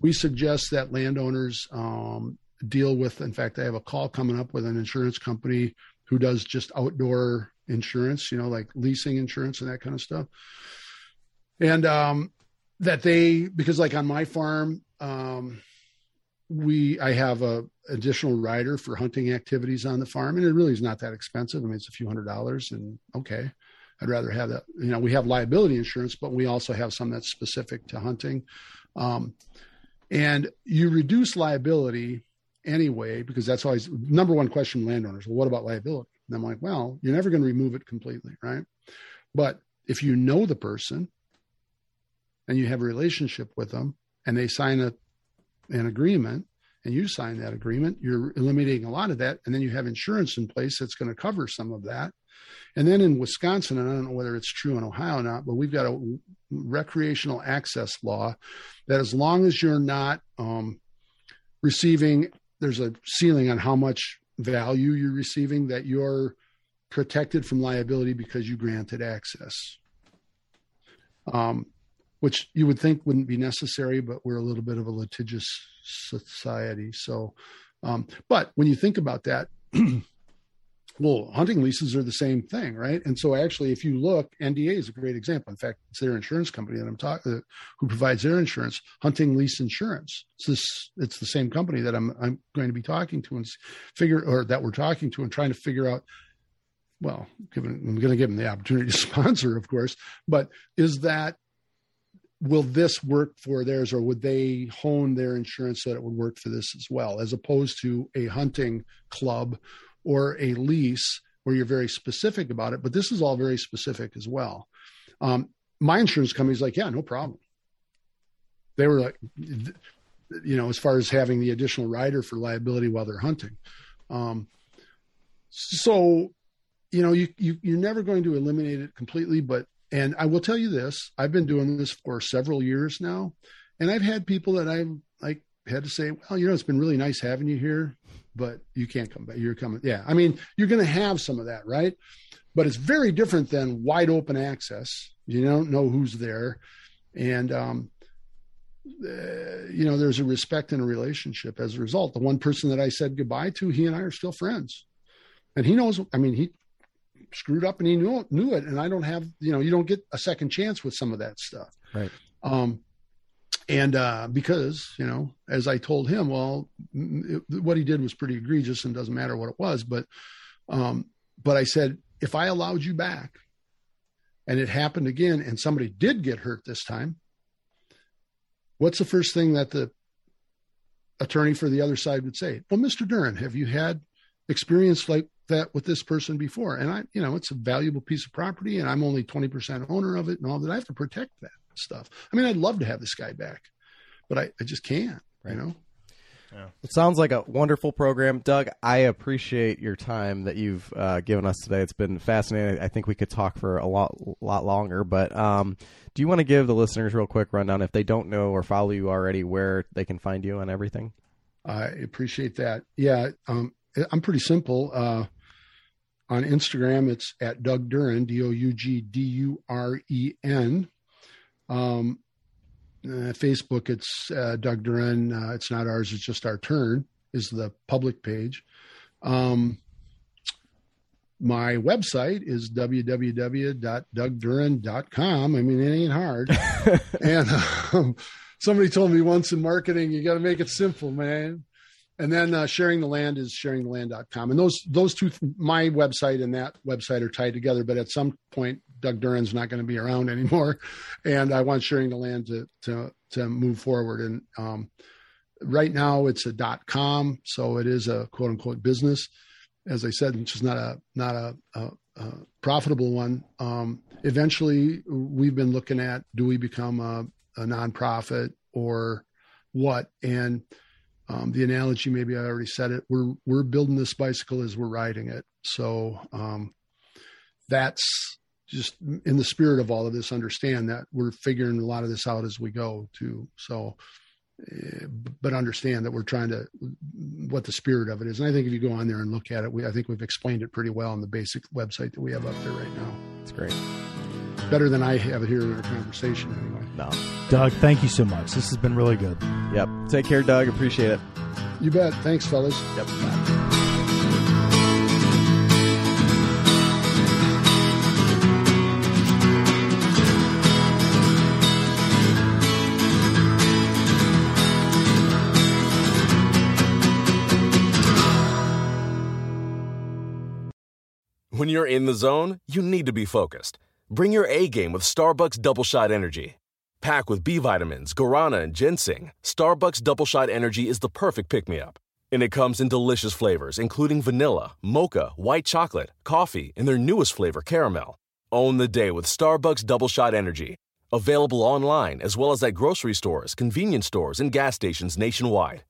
We suggest that landowners um, deal with, in fact, I have a call coming up with an insurance company who does just outdoor insurance, you know, like leasing insurance and that kind of stuff. And um, that they, because like on my farm, um, we I have a additional rider for hunting activities on the farm, and it really is not that expensive. I mean, it's a few hundred dollars, and okay, I'd rather have that. You know, we have liability insurance, but we also have some that's specific to hunting. Um, and you reduce liability anyway because that's always number one question landowners. Well, what about liability? And I'm like, well, you're never going to remove it completely, right? But if you know the person and you have a relationship with them, and they sign a an agreement and you sign that agreement, you're eliminating a lot of that. And then you have insurance in place that's going to cover some of that. And then in Wisconsin, and I don't know whether it's true in Ohio or not, but we've got a recreational access law that as long as you're not um, receiving, there's a ceiling on how much value you're receiving, that you're protected from liability because you granted access. Um, which you would think wouldn't be necessary, but we're a little bit of a litigious society. So, um, but when you think about that, well, hunting leases are the same thing, right? And so, actually, if you look, NDA is a great example. In fact, it's their insurance company that I'm talking, uh, who provides their insurance, Hunting Lease Insurance. It's this, it's the same company that I'm I'm going to be talking to and figure, or that we're talking to and trying to figure out. Well, given I'm going to give them the opportunity to sponsor, of course, but is that will this work for theirs or would they hone their insurance so that it would work for this as well as opposed to a hunting club or a lease where you're very specific about it but this is all very specific as well. Um, my insurance company's like yeah no problem. They were like you know as far as having the additional rider for liability while they're hunting. Um, so you know you, you you're never going to eliminate it completely but and I will tell you this: I've been doing this for several years now, and I've had people that I've like had to say, "Well, you know, it's been really nice having you here, but you can't come back. You're coming." Yeah, I mean, you're going to have some of that, right? But it's very different than wide open access. You don't know who's there, and um, uh, you know, there's a respect and a relationship as a result. The one person that I said goodbye to, he and I are still friends, and he knows. I mean, he screwed up and he knew knew it and i don't have you know you don't get a second chance with some of that stuff right um and uh because you know as i told him well it, what he did was pretty egregious and doesn't matter what it was but um but i said if i allowed you back and it happened again and somebody did get hurt this time what's the first thing that the attorney for the other side would say well mr duren have you had experience like that with this person before. And I, you know, it's a valuable piece of property and I'm only 20% owner of it and all that. I have to protect that stuff. I mean, I'd love to have this guy back, but I, I just can't, you know? Yeah. It sounds like a wonderful program, Doug. I appreciate your time that you've uh, given us today. It's been fascinating. I think we could talk for a lot, lot longer. But um, do you want to give the listeners real quick rundown if they don't know or follow you already, where they can find you and everything? I appreciate that. Yeah, um, I'm pretty simple. Uh, on Instagram, it's at Doug Duren, D O U G D U R E N. Um, uh, Facebook, it's uh, Doug Duren. Uh, it's not ours, it's just our turn, is the public page. Um, my website is www.dougduren.com. I mean, it ain't hard. and um, somebody told me once in marketing, you got to make it simple, man and then uh, sharing the land is sharingtheland.com and those those two my website and that website are tied together but at some point doug duren's not going to be around anymore. And i want sharing the land to to to move forward. And um, right now it's a dot com so it is a quote unquote business. As i said which is not a not a, a, a profitable one. Um, eventually we've been looking at do we become a, a nonprofit or what? And um, the analogy, maybe I already said it. We're we're building this bicycle as we're riding it. So um, that's just in the spirit of all of this. Understand that we're figuring a lot of this out as we go too. So but understand that we're trying to what the spirit of it is. And I think if you go on there and look at it, we, I think we've explained it pretty well on the basic website that we have up there right now. It's great. Better than I have it here in our conversation, anyway. No. Doug, thank you so much. This has been really good. Yep. Take care, Doug. Appreciate it. You bet. Thanks, fellas. Yep. When you're in the zone, you need to be focused. Bring your A game with Starbucks Double Shot Energy. Packed with B vitamins, guarana, and ginseng, Starbucks Double Shot Energy is the perfect pick me up. And it comes in delicious flavors, including vanilla, mocha, white chocolate, coffee, and their newest flavor, caramel. Own the day with Starbucks Double Shot Energy. Available online as well as at grocery stores, convenience stores, and gas stations nationwide.